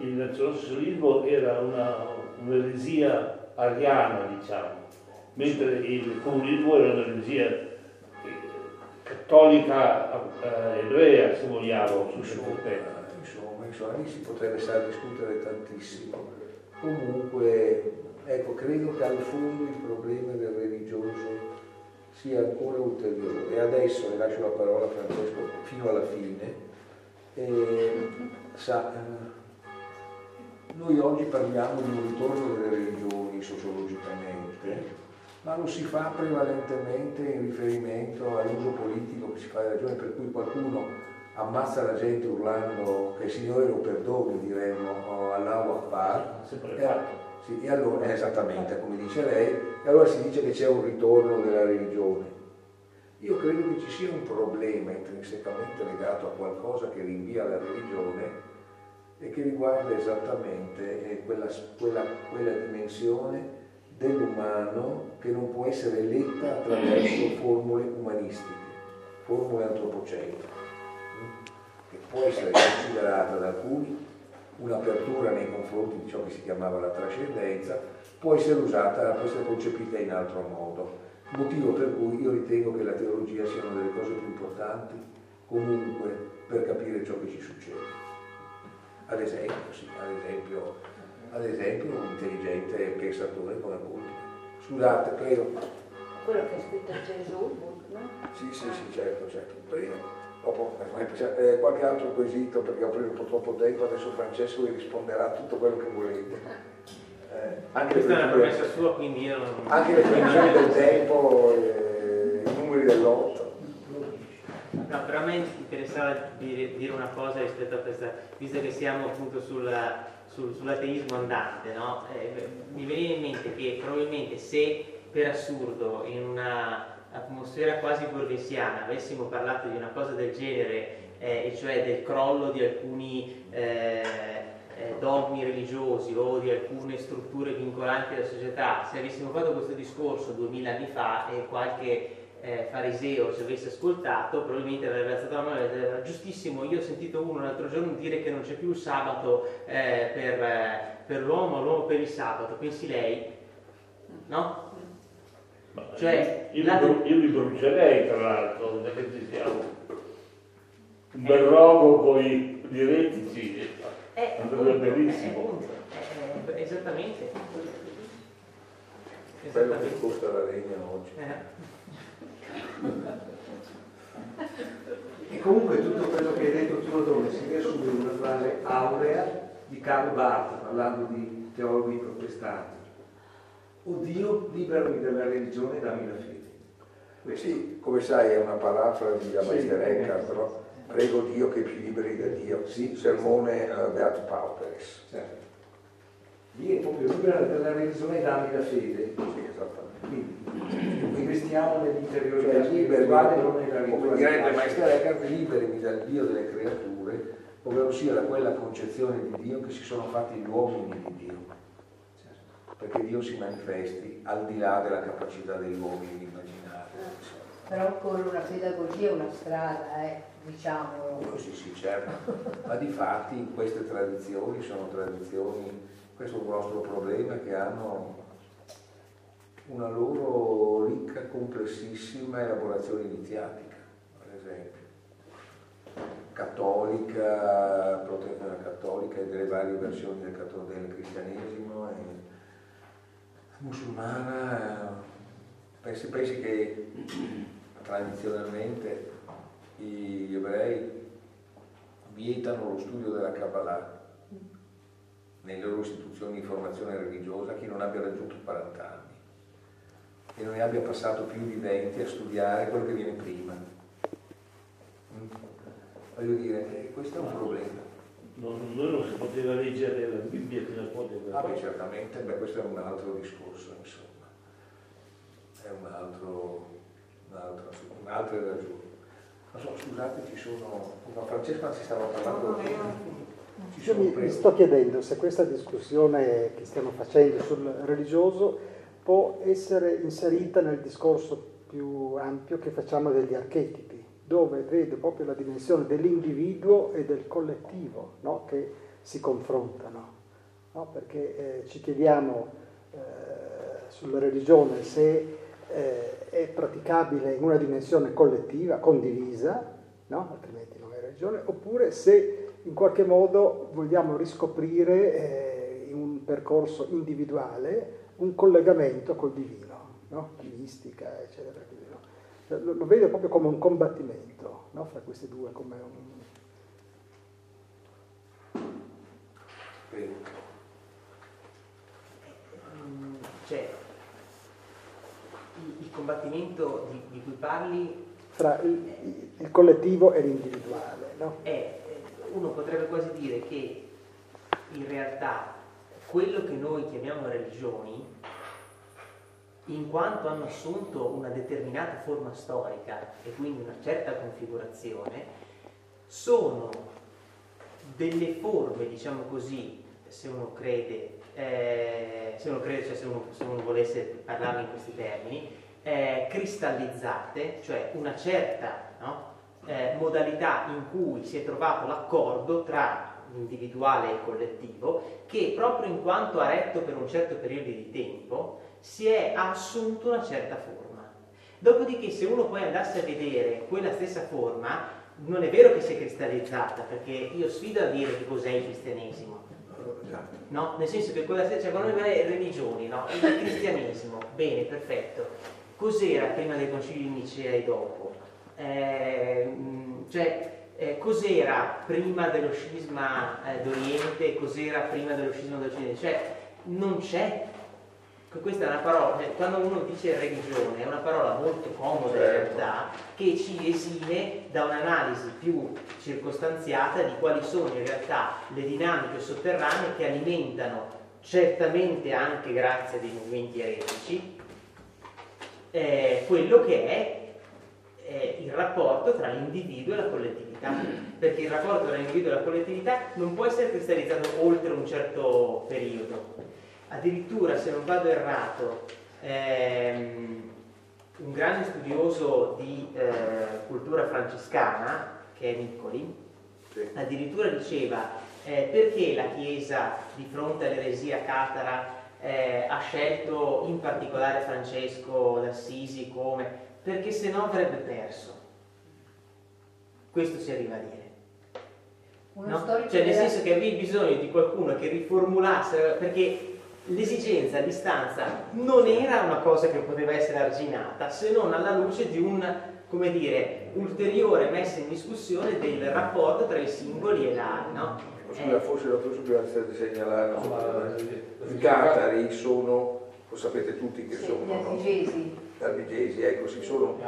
il nazionalsocialismo era una, un'eresia ariana, diciamo, mentre il comunismo era un'eresia eh, cattolica eh, ebrea, se vogliamo, su insomma, insomma, insomma, lì si potrebbe stare a discutere tantissimo. Comunque, ecco, credo che al fondo il problema del religioso sia ancora ulteriore. E adesso le lascio la parola a Francesco fino alla fine. E, sa, eh, noi oggi parliamo di un ritorno delle religioni sociologicamente, ma lo si fa prevalentemente in riferimento all'uso politico che si fa della religione, per cui qualcuno ammazza la gente urlando che il Signore lo perdoni, diremmo, o Allahu Akbar. E, sì, e allora, eh, esattamente, come dice lei, e allora si dice che c'è un ritorno della religione. Io credo che ci sia un problema intrinsecamente legato a qualcosa che rinvia alla religione e che riguarda esattamente eh, quella, quella, quella dimensione dell'umano che non può essere letta attraverso formule umanistiche, formule antropocentriche può essere considerata da alcuni un'apertura nei confronti di ciò che si chiamava la trascendenza, può essere usata, può essere concepita in altro modo. Motivo per cui io ritengo che la teologia sia una delle cose più importanti comunque per capire ciò che ci succede. Ad esempio, sì, ad esempio, ad esempio un intelligente pensatore come Buddha. Scusate, prego. Quello che ha scritto Gesù, no? Sì, sì, sì, certo, certo. Prego. Dopo, eh, qualche altro quesito perché ho preso un po' troppo tempo, adesso Francesco vi risponderà a tutto quello che volete. Eh, anche Questa è una promessa sua, quindi io non... Anche le previsioni del tempo, eh, i numeri dell'otto. No, però a me interessava dire una cosa rispetto a questa, visto che siamo appunto sulla, sul, sull'ateismo andante, no? eh, mi veniva in mente che probabilmente se per assurdo in una atmosfera quasi borghesiana avessimo parlato di una cosa del genere, eh, cioè del crollo di alcuni eh, eh, dogmi religiosi o di alcune strutture vincolanti della società, se avessimo fatto questo discorso duemila anni fa e qualche eh, fariseo ci avesse ascoltato, probabilmente avrebbe alzato la mano e detto giustissimo, io ho sentito uno l'altro giorno dire che non c'è più il sabato eh, per, eh, per l'uomo, l'uomo per il sabato, pensi lei? No? Ma cioè, io, la... io, li brucerei tra l'altro, da che ci siamo. Un bel rogo con i direttici, eh, andrebbe benissimo. Eh, eh, esattamente. Quello che costa la legna oggi. Eh. E comunque tutto quello che hai detto tu Rodone si riassume in una frase aurea di Carlo Barth parlando di teologi protestanti. O Dio liberami dalla religione e dammi la fede. Questo. Sì, come sai è una parafrasi da Meister sì, Eckhart, però prego Dio che ci liberi da Dio. Sì, sermone uh, Beato Pauperes. Certo. Dio è proprio libera dalla religione e dammi la fede. Sì, esattamente. Quindi investiamo nell'interiore cioè, spirituale, non nella Come direbbe Maestro Eckhart, liberimi dal Dio delle creature, ovvero sia da quella concezione di Dio che si sono fatti gli uomini di Dio. Perché Dio si manifesti al di là della capacità degli uomini di immaginare. Però con una pedagogia, una strada, eh, diciamo. Sì, sì, certo. Ma di fatti queste tradizioni sono tradizioni, questo è un nostro problema che hanno una loro ricca, complessissima elaborazione iniziatica, ad esempio, cattolica, protezione cattolica e delle varie versioni del, del cristianesimo, e musulmana, pensi, pensi che tradizionalmente gli ebrei vietano lo studio della Kabbalah nelle loro istituzioni di formazione religiosa chi non abbia raggiunto 40 anni e non ne abbia passato più di 20 a studiare quello che viene prima. Mm. Voglio dire, eh, questo è un problema. No, noi non si poteva leggere la Bibbia fino a quando Ah beh, certamente, beh, questo è un altro discorso, insomma. È un altro, un altro, un'altra ragione. Non so, scusate, ci sono... Ma Francesca si stava parlando... Io mi, mi sto chiedendo se questa discussione che stiamo facendo sul religioso può essere inserita nel discorso più ampio che facciamo degli archetipi, dove vedo proprio la dimensione dell'individuo e del collettivo no? che si confrontano. No? Perché eh, ci chiediamo eh, sulla religione se eh, è praticabile in una dimensione collettiva, condivisa, no? altrimenti non è religione, oppure se in qualche modo vogliamo riscoprire eh, in un percorso individuale un collegamento col divino, no? mistica, eccetera. No? Lo, lo, vedo proprio come un combattimento no? fra questi due, come un... Cioè, il, il combattimento di, di, cui parli... Fra il, il collettivo e l'individuale, no? È, uno potrebbe quasi dire che in realtà quello che noi chiamiamo religioni, in quanto hanno assunto una determinata forma storica e quindi una certa configurazione, sono delle forme, diciamo così, se uno crede, eh, se uno crede, cioè se uno, se uno volesse parlarne in questi termini, eh, cristallizzate, cioè una certa no, eh, modalità in cui si è trovato l'accordo tra individuale e collettivo, che proprio in quanto ha retto per un certo periodo di tempo, si è assunto una certa forma. Dopodiché se uno poi andasse a vedere quella stessa forma, non è vero che si è cristallizzata, perché io sfido a dire che cos'è il cristianesimo. No? Nel senso che cosa cioè, quando noi religioni, no? Il cristianesimo, bene, perfetto. Cos'era prima dei concili di Nicea e dopo? Eh, cioè, eh, cos'era prima dello scisma eh, d'Oriente cos'era prima dello scisma d'Occidente? Cioè, non c'è questa è una parola, cioè, quando uno dice religione, è una parola molto comoda in certo. realtà, che ci esime da un'analisi più circostanziata di quali sono in realtà le dinamiche sotterranee che alimentano, certamente anche grazie a dei movimenti eretici, eh, quello che è eh, il rapporto tra l'individuo e la collettività. Perché il rapporto tra l'individuo e la collettività non può essere cristallizzato oltre un certo periodo addirittura se non vado errato ehm, un grande studioso di eh, cultura francescana che è Niccoli Sì. addirittura diceva eh, perché la Chiesa di fronte all'eresia catara eh, ha scelto in particolare Francesco d'Assisi come perché se no avrebbe perso questo si arriva a dire Uno No? Cioè nel senso che avevi bisogno di qualcuno che riformulasse, perché l'esigenza a distanza non era una cosa che poteva essere arginata se non alla luce di un, come dire, ulteriore messa in discussione del rapporto tra i singoli e la... No? Scusa, Eh, forse la superiore di segnalare, No, ma- i catari sono, lo sapete tutti che Sì, sono, gli no? albigesi. albigesi, ecco, sì, sono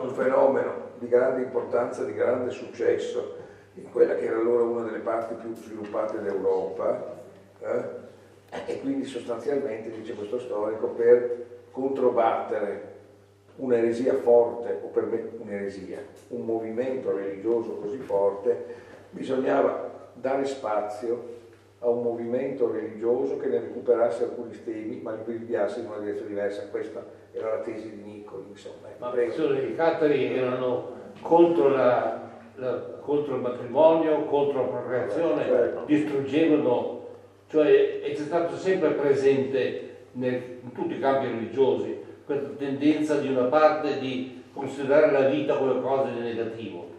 un fenomeno di grande importanza, di grande successo in quella che era allora una delle parti più sviluppate d'Europa eh? E quindi sostanzialmente, dice questo storico, per controbattere un'eresia forte, o per me un'eresia, un movimento religioso così forte, bisognava dare spazio a un movimento religioso che ne recuperasse alcuni temi ma li rinviasse in una direzione diversa. Questa era la tesi di Niccoli, insomma. Ma Prego. attenzione, i catari erano contro, la- la- contro il matrimonio, contro la procreazione, Certo. distruggevano, cioè è stato sempre presente nel- in tutti i campi religiosi questa tendenza di una parte di considerare la vita come qualcosa di negativo,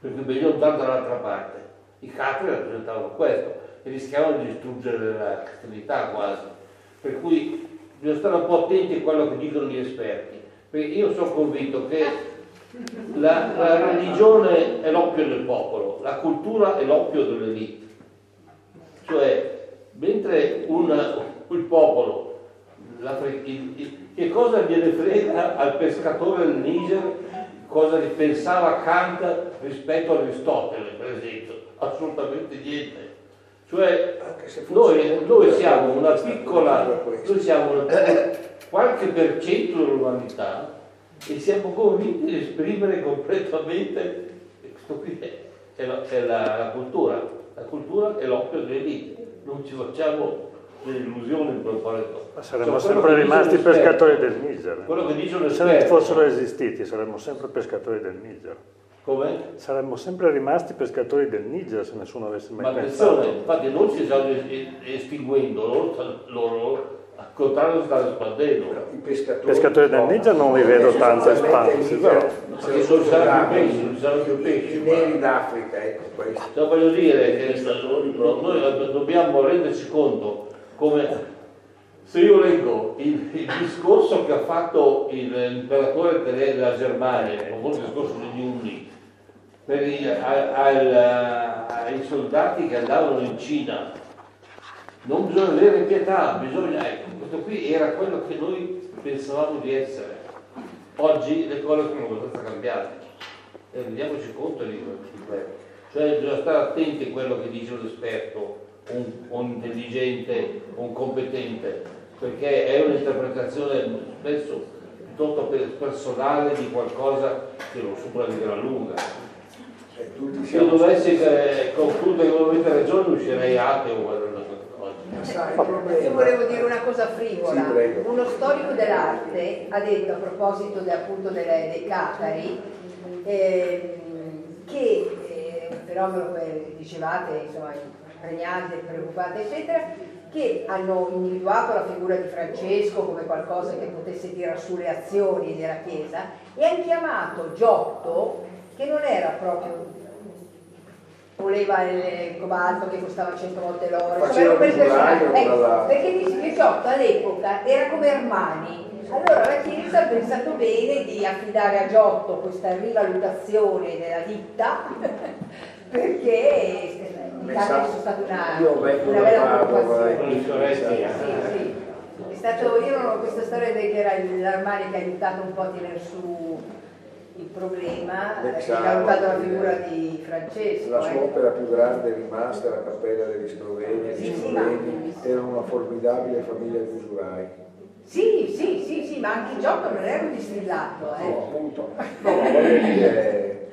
perché meglio andare dall'altra parte. I catari rappresentavano questo e rischiavano di distruggere la cristianità quasi. Per cui bisogna stare un po' attenti a quello che dicono gli esperti, perché io sono convinto che la, la religione è l'oppio del popolo, la cultura è l'oppio dell'elite. Cioè, mentre un- il popolo, l'Afri- il- il- che cosa gliene frega al pescatore del Niger, cosa pensava Kant rispetto a Aristotele, per esempio? Assolutamente niente. Cioè, noi, noi siamo una piccola, noi siamo una- qualche per cento dell'umanità e siamo convinti di esprimere completamente, questo qui è, la, è la- la cultura, la cultura è l'oppio dell'elite, non ci facciamo delle illusioni in proposito. Ma saremmo Cioè, sempre rimasti pescatori del Niger. Quello che dice un Se non fossero esistiti, saremmo sempre pescatori del Niger. come? Saremmo sempre rimasti pescatori del Niger se nessuno avesse mai Ma pensato. attenzione, infatti non ci stanno es- estinguendo, loro, loro contrario stanno espandendo. I pescatori, Pescatori del Niger non li vedo tanto espansi, però. Ci saranno più pesci, saranno più pesci. I neri d'Africa, ecco questo. Cioè, voglio dire che noi dobbiamo renderci conto come se io leggo il, il discorso che ha fatto il- l'imperatore della Germania, il famoso discorso degli Unni, per i- a- al- ai soldati che andavano in Cina, non bisogna avere pietà, bisogna, ecco, questo qui era quello che noi pensavamo di essere. Oggi le cose sono abbastanza cambiate e rendiamoci conto di questo. Cioè bisogna stare attenti a quello che dice un esperto, un, un intelligente, un competente, perché è un'interpretazione spesso piuttosto per- personale di qualcosa che non supera di gran lunga. Tutti Se io dovessi eh, concludere che non avete ragione uscirei ateo guardando questa cosa. Sai, il problema- Io volevo dire una cosa frivola. Sì. Uno storico dell'arte ha detto a proposito de- appunto delle- dei catari ehm, che eh, un fenomeno come dicevate, insomma, pregnante, preoccupante, eccetera, che hanno individuato la figura di Francesco come qualcosa che potesse tirare su le azioni della Chiesa e hanno chiamato Giotto che non era proprio voleva il cobalto che costava 100 volte l'oro Faceva culaio, eh, tra l'altro. perché dici che Giotto all'epoca era come Armani. Allora la Chiesa ha pensato bene di affidare a Giotto questa rivalutazione della ditta perché in Italia è stata una, una bella preoccupazione eh, sì, sì, sì. È stato, io non ho questa storia che era l'Armani che ha aiutato un po' a tenere su il problema, che ha valutato la figura di Francesco. La sua eh. opera più grande è rimasta la cappella degli Sloveni, gli Sì, sì, Sloveni erano una formidabile famiglia di usurai. Sì, sì, sì, sì, ma anche Giotto non era un distillato, No, eh. appunto. No, voglio dire,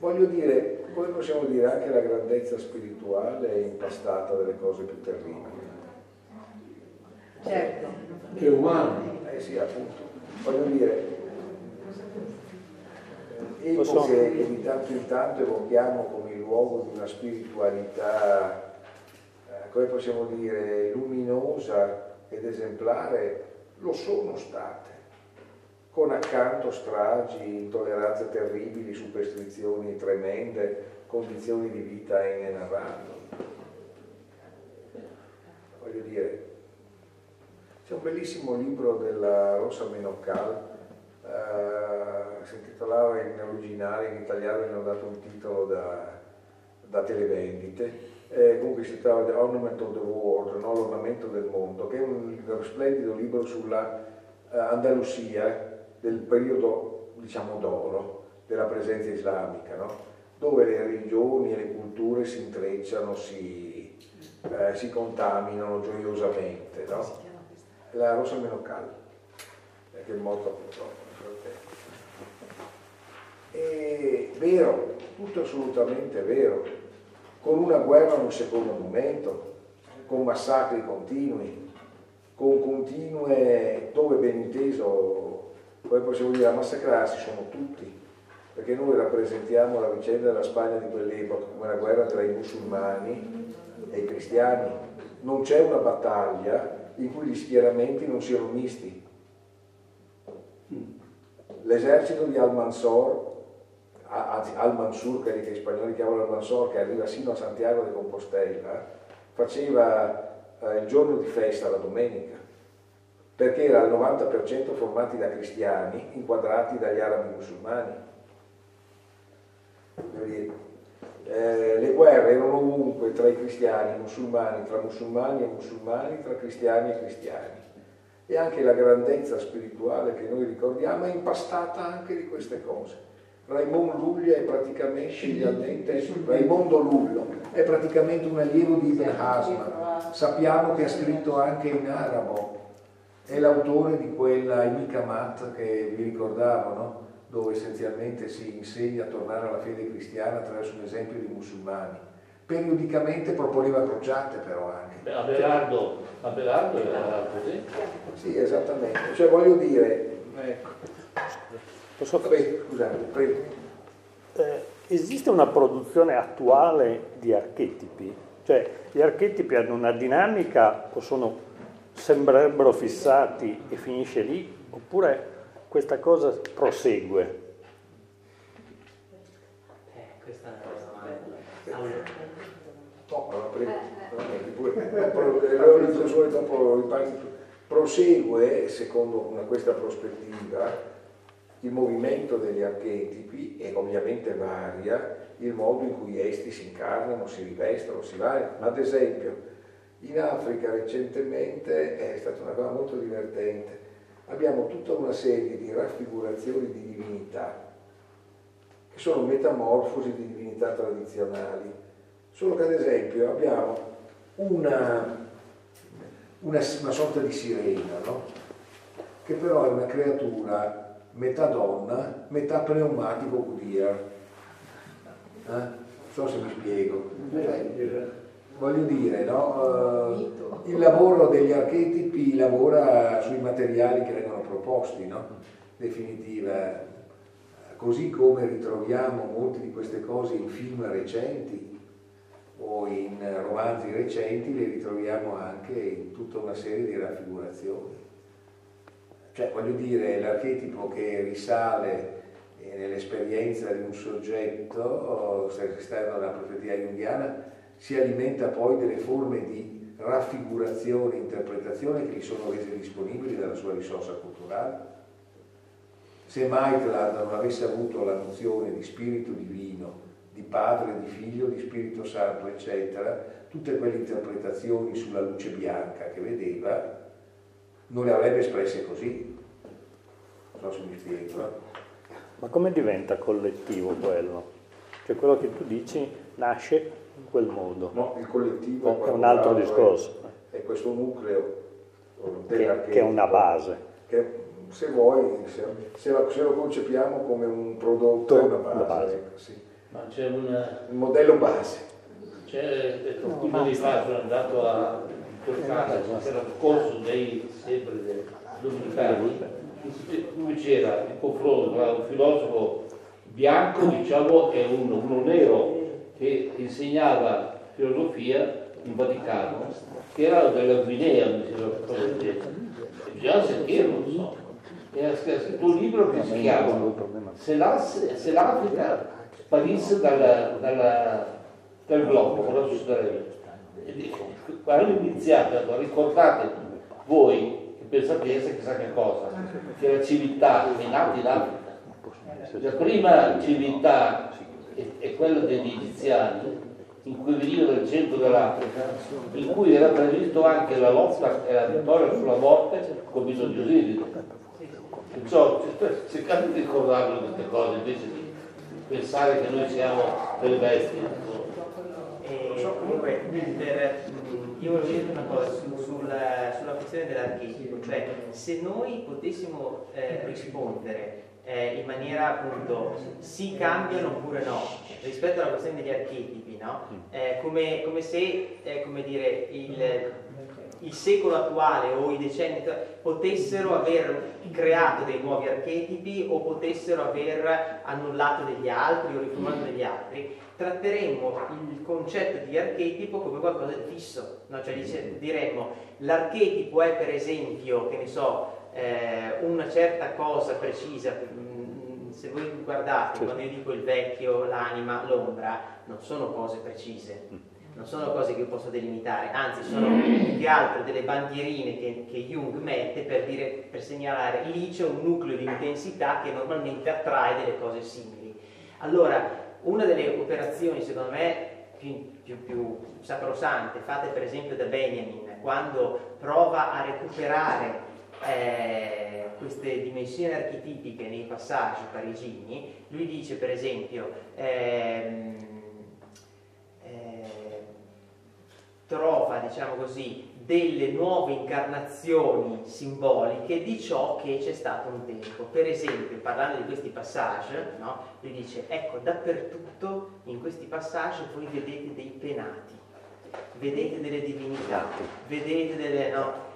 voglio dire, come possiamo dire, anche la grandezza spirituale è impastata delle cose più terribili. Certo. Che umano. Eh sì, appunto. Voglio dire, Posso- epoche che di tanto in tanto evochiamo come il luogo di una spiritualità, eh, come possiamo dire, luminosa ed esemplare, lo sono state, con accanto stragi, intolleranze terribili, superstizioni tremende, condizioni di vita inenarrabili. Voglio dire, c'è un bellissimo libro della Rosa Menoccal, eh, si intitolava in originale, in italiano gli hanno dato un titolo da, da televendite, eh, comunque si tratta The Ornament of the World, no? l'ornamento del mondo, che è un, un splendido libro sulla eh, Andalusia del periodo, diciamo, d'oro della presenza islamica, no? dove le religioni e le culture si intrecciano, si, eh, si contaminano gioiosamente. No? La Rosa Menoccal, eh, che è morta purtroppo. È vero, tutto assolutamente vero, con una guerra in un secondo momento, con massacri continui, con continue, dove ben inteso, poi possiamo dire a massacrarsi sono tutti, perché noi rappresentiamo la vicenda della Spagna di quell'epoca come la guerra tra i musulmani e i cristiani. Non c'è una battaglia in cui gli schieramenti non siano misti. L'esercito di Al-Mansur, anzi Al-Mansur, quelli che gli spagnoli chiamano Al-Mansur, che arriva sino a Santiago de Compostela, faceva eh, il giorno di festa, la domenica, perché era al 90% formati da cristiani inquadrati dagli arabi musulmani. Eh, le guerre erano ovunque tra i cristiani e i musulmani, tra musulmani e musulmani, tra cristiani e cristiani. E anche la grandezza spirituale che noi ricordiamo è impastata anche di queste cose. Raimondo Luglia è praticamente, Raimondo Lullo è praticamente un allievo di Ibn Hasman. Sappiamo che ha scritto anche in arabo, è l'autore di quella Imikamat che vi ricordavo, no? dove essenzialmente si insegna a tornare alla fede cristiana attraverso un esempio di musulmani. Periodicamente proponeva crociate però anche. Abelardo, Abelardo era così. Sì, esattamente. Cioè voglio dire, ecco. Posso- Vabbè, scusate, prego. eh, esiste una produzione attuale di archetipi? Cioè, gli archetipi hanno una dinamica o sono, sembrerebbero fissati e finisce lì? Oppure questa cosa prosegue? Eh, questa è una domanda. Prosegue, secondo una- questa prospettiva, il movimento degli archetipi e ovviamente varia il modo in cui essi si incarnano, si rivestono, si variano. Ad esempio, in Africa recentemente è stata una cosa molto divertente. Abbiamo tutta una serie di raffigurazioni di divinità che sono metamorfosi di divinità tradizionali. Solo che ad esempio abbiamo una, una, una sorta di sirena, no? che però è una creatura metà donna, metà pneumatico Goodyear. Eh? Non so se mi spiego. Voglio dire, no? Eh, il lavoro degli archetipi lavora sui materiali che vengono proposti, no? Definitiva. Così come ritroviamo molte di queste cose in film recenti o in romanzi recenti, le ritroviamo anche in tutta una serie di raffigurazioni. Cioè, voglio dire, l'archetipo che risale e nell'esperienza di un soggetto esterno alla profetia junghiana si alimenta poi delle forme di raffigurazione interpretazione che gli sono rese disponibili dalla sua risorsa culturale. Se Maitland non avesse avuto la nozione di spirito divino, di padre, di figlio, di spirito santo, eccetera, tutte quelle interpretazioni sulla luce bianca che vedeva, non le avrebbe espresse così. Non so se mi spiego. Eh. Ma come diventa collettivo quello? Cioè quello che tu dici nasce in quel modo. No, il collettivo è, un altro discorso. È, è questo nucleo che, che, è una base. Che se vuoi, se, se, lo, se lo, concepiamo come un prodotto, è una base. base. Ecco, sì. Ma c'è una... un modello base. C'è, alcuni anni fa sono andato a Toscana, c'era il corso dei, sempre dei dominicani, dove c'era il confronto tra un filosofo bianco, diciamo, e uno, uno nero che insegnava filosofia in Vaticano, che era della Guinea, mi sembra, bisogna sentirlo, non so. E ha scritto un libro che si chiama Se l'Africa sparisse dalla, dalla, dal globo, cosa succederebbe? Quando hanno iniziato, ricordate voi che pensate chissà che cosa, che la civiltà è nata in Africa. La prima civiltà è quella degli egiziani, in cui venivano dal centro dell'Africa, in cui era previsto anche la lotta e la vittoria sulla morte con bisogno di Osiris. Perciò cercate di ricordarvi queste cose invece di pensare che noi siamo delle bestie. E comunque per, io volevo dire una cosa su, sulla, sulla, questione dell'archetipo, cioè se noi potessimo eh, rispondere eh, in maniera appunto si cambiano oppure no rispetto alla questione degli archetipi, no? eh, come, come, se eh, come dire, il, il secolo attuale o i decenni potessero aver creato dei nuovi archetipi o potessero aver annullato degli altri o riformato degli altri, tratteremmo il concetto di archetipo come qualcosa di fisso, no? cioè dice, diremmo l'archetipo è per esempio, che ne so, eh, una certa cosa precisa, mm, se voi guardate, quando io dico il vecchio, l'anima, l'ombra, non sono cose precise, non sono cose che io posso delimitare, anzi sono più che altro delle bandierine che, che Jung mette per, dire, per segnalare lì c'è un nucleo di intensità che normalmente attrae delle cose simili. Allora, una delle operazioni secondo me più, più, più sacrosante fatte per esempio da Benjamin quando prova a recuperare eh, queste dimensioni archetipiche nei passaggi parigini, lui dice per esempio ehm, eh, trova diciamo così delle nuove incarnazioni simboliche di ciò che c'è stato un tempo. Per esempio, parlando di questi passaggi, no? lui dice, ecco, dappertutto in questi passaggi voi vedete dei penati, vedete delle divinità, vedete delle... No?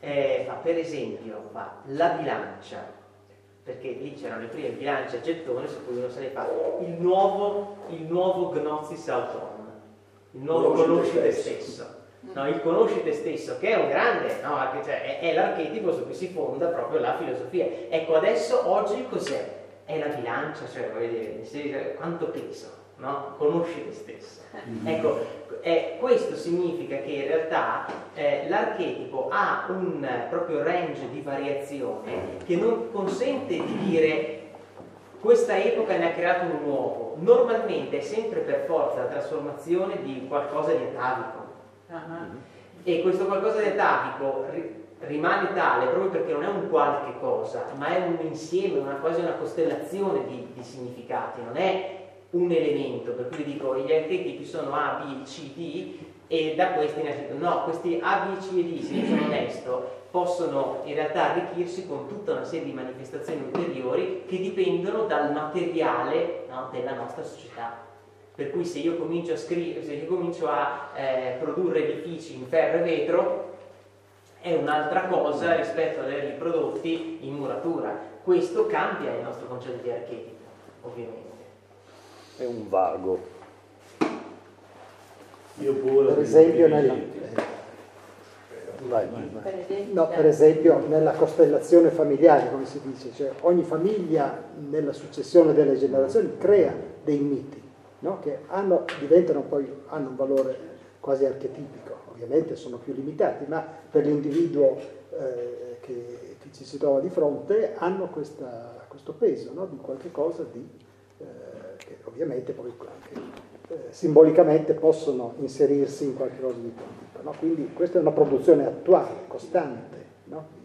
eh, fa per esempio fa la bilancia, perché lì c'erano le prime bilance a gettone su cui uno se ne fa, il nuovo, il nuovo Gnosis Auton, il nuovo conosci te stesso. No, il conosci te stesso, che è un grande, no, cioè, è, è l'archetipo su cui si fonda proprio la filosofia. Ecco, adesso oggi cos'è? È la bilancia, cioè, vedere, quanto peso, no? Conosci te stesso. Mm-hmm. Ecco, eh, questo significa che in realtà eh, l'archetipo ha un proprio range di variazione che non consente di dire questa epoca ne ha creato un nuovo, normalmente è sempre per forza la trasformazione di qualcosa di atavico. Uh-huh. E questo qualcosa di atavico rimane tale proprio perché non è un qualche cosa, ma è un insieme, una, quasi una costellazione di, di significati, non è un elemento, per cui dico gli archetipi sono A, B, C, D e da questi ne no, questi A, B, C e D, se io sono onesto, possono in realtà arricchirsi con tutta una serie di manifestazioni ulteriori che dipendono dal materiale no, della nostra società. Per cui se io comincio a, scrivere, se io comincio a eh, produrre edifici in ferro e vetro, è un'altra cosa rispetto ad averli prodotti in muratura. Questo cambia il nostro concetto di archetipo, ovviamente è un vago. Io pure. Per esempio nel... vai, vai, vai. Per esempio, No, per esempio nella costellazione familiare, come si dice, cioè ogni famiglia nella successione delle generazioni crea dei miti no? che hanno, diventano poi, hanno un valore quasi archetipico, ovviamente sono più limitati, ma per l'individuo eh, che, che, ci si trova di fronte hanno questa, questo peso no? di qualche cosa di, eh, che ovviamente poi anche, eh, simbolicamente possono inserirsi in qualche cosa di quel tipo. No? Quindi questa è una produzione attuale, costante. No?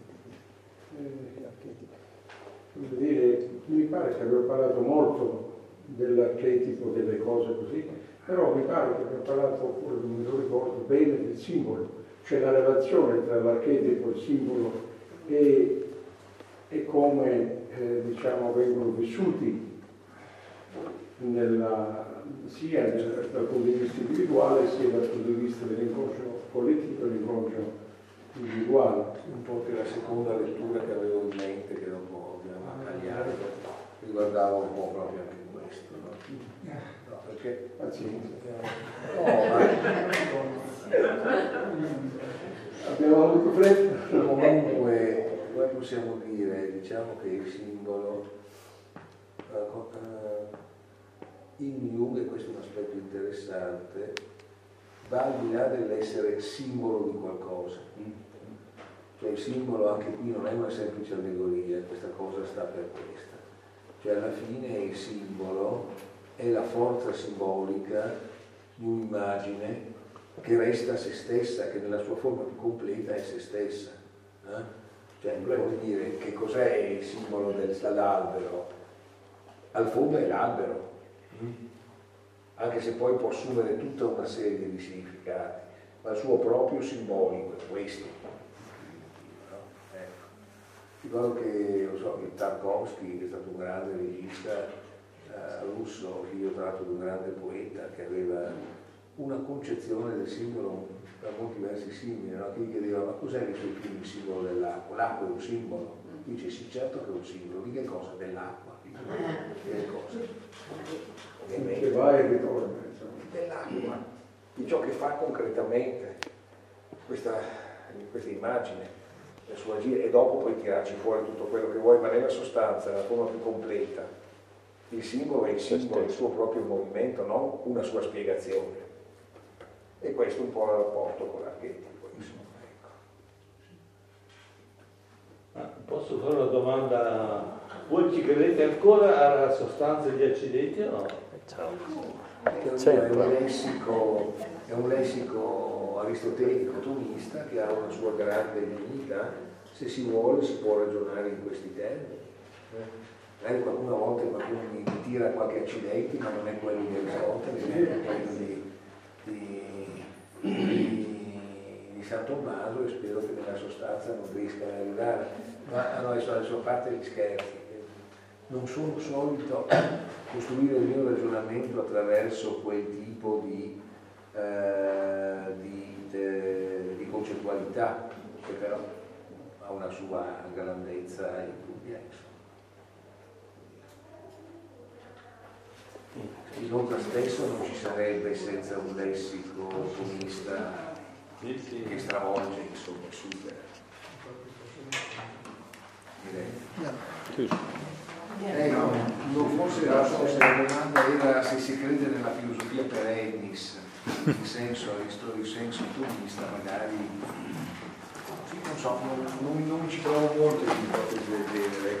Eh, mi pare che abbiamo parlato molto dell'archetipo delle cose così, però mi pare che abbiamo parlato, non mi ricordo bene, del simbolo, cioè la relazione tra l'archetipo e il simbolo e, e come eh, diciamo, vengono vissuti nella, sia dal punto di vista individuale sia dal punto di vista dell'inconscio politico e dell'inconscio individuale. Un po' che la seconda lettura che avevo in mente, che dopo abbiamo tagliato, riguardava un po' proprio anche perché pazienza. No, abbiamo avuto fretta. Comunque, noi possiamo dire, diciamo che il simbolo in Jung, e questo è un aspetto interessante, va al di là dell'essere simbolo di qualcosa. Cioè il simbolo anche qui non è una semplice allegoria, questa cosa sta per questa. Cioè alla fine il simbolo è la forza simbolica di un'immagine che resta se stessa, che nella sua forma più completa è se stessa. Eh? Cioè, vuol dire, che cos'è il simbolo dell'albero? Al fondo è l'albero, anche se poi può assumere tutta una serie di significati, ma il suo proprio simbolico è questo. No? Ecco. Ricordo che, so, che Tarkovsky, che è stato un grande regista eh, russo, figlio tra l'altro di un grande poeta, che aveva una concezione del simbolo per molti versi simile, no? che gli chiedeva ma cos'è il suo primo simbolo dell'acqua? L'acqua è un simbolo? Dice sì certo che è un simbolo, di che cosa? Dell'acqua. Di che cosa? Che va e ritorna. Dell'acqua, di ciò che fa concretamente questa, questa immagine, il suo agire, e dopo puoi tirarci fuori tutto quello che vuoi, ma nella sostanza, nella forma più completa, il simbolo è il simbolo, il suo proprio movimento, non una sua spiegazione. E questo è un po' il rapporto con l'archetipo, insomma. Ecco. Posso fare una domanda? Voi ci credete ancora alla sostanza degli accidenti o no? È un, lessico, è un lessico aristotelico tomista che ha una sua grande dignità, se si vuole si può ragionare in questi termini. Magari qualcuno a volte qualcuno mi tira qualche accidente, ma non è quello di Aristotele, è quello di, di, di, di San Tommaso e spero che nella sostanza non riesca ad arrivare. Ma no, adesso, adesso a parte gli scherzi, non sono solito costruire il mio ragionamento attraverso quel tipo di, eh, di, de, di concettualità, che però ha una sua grandezza indubbia. Il nota stesso non ci sarebbe senza un lessico comunista che stravolge, insomma, supera. Direi. Eh, no, non forse la, domanda era se si crede nella filosofia per Ennis, in senso, in senso tomista, magari non so, non, non, non mi ci trovo molto in ipotesi del genere.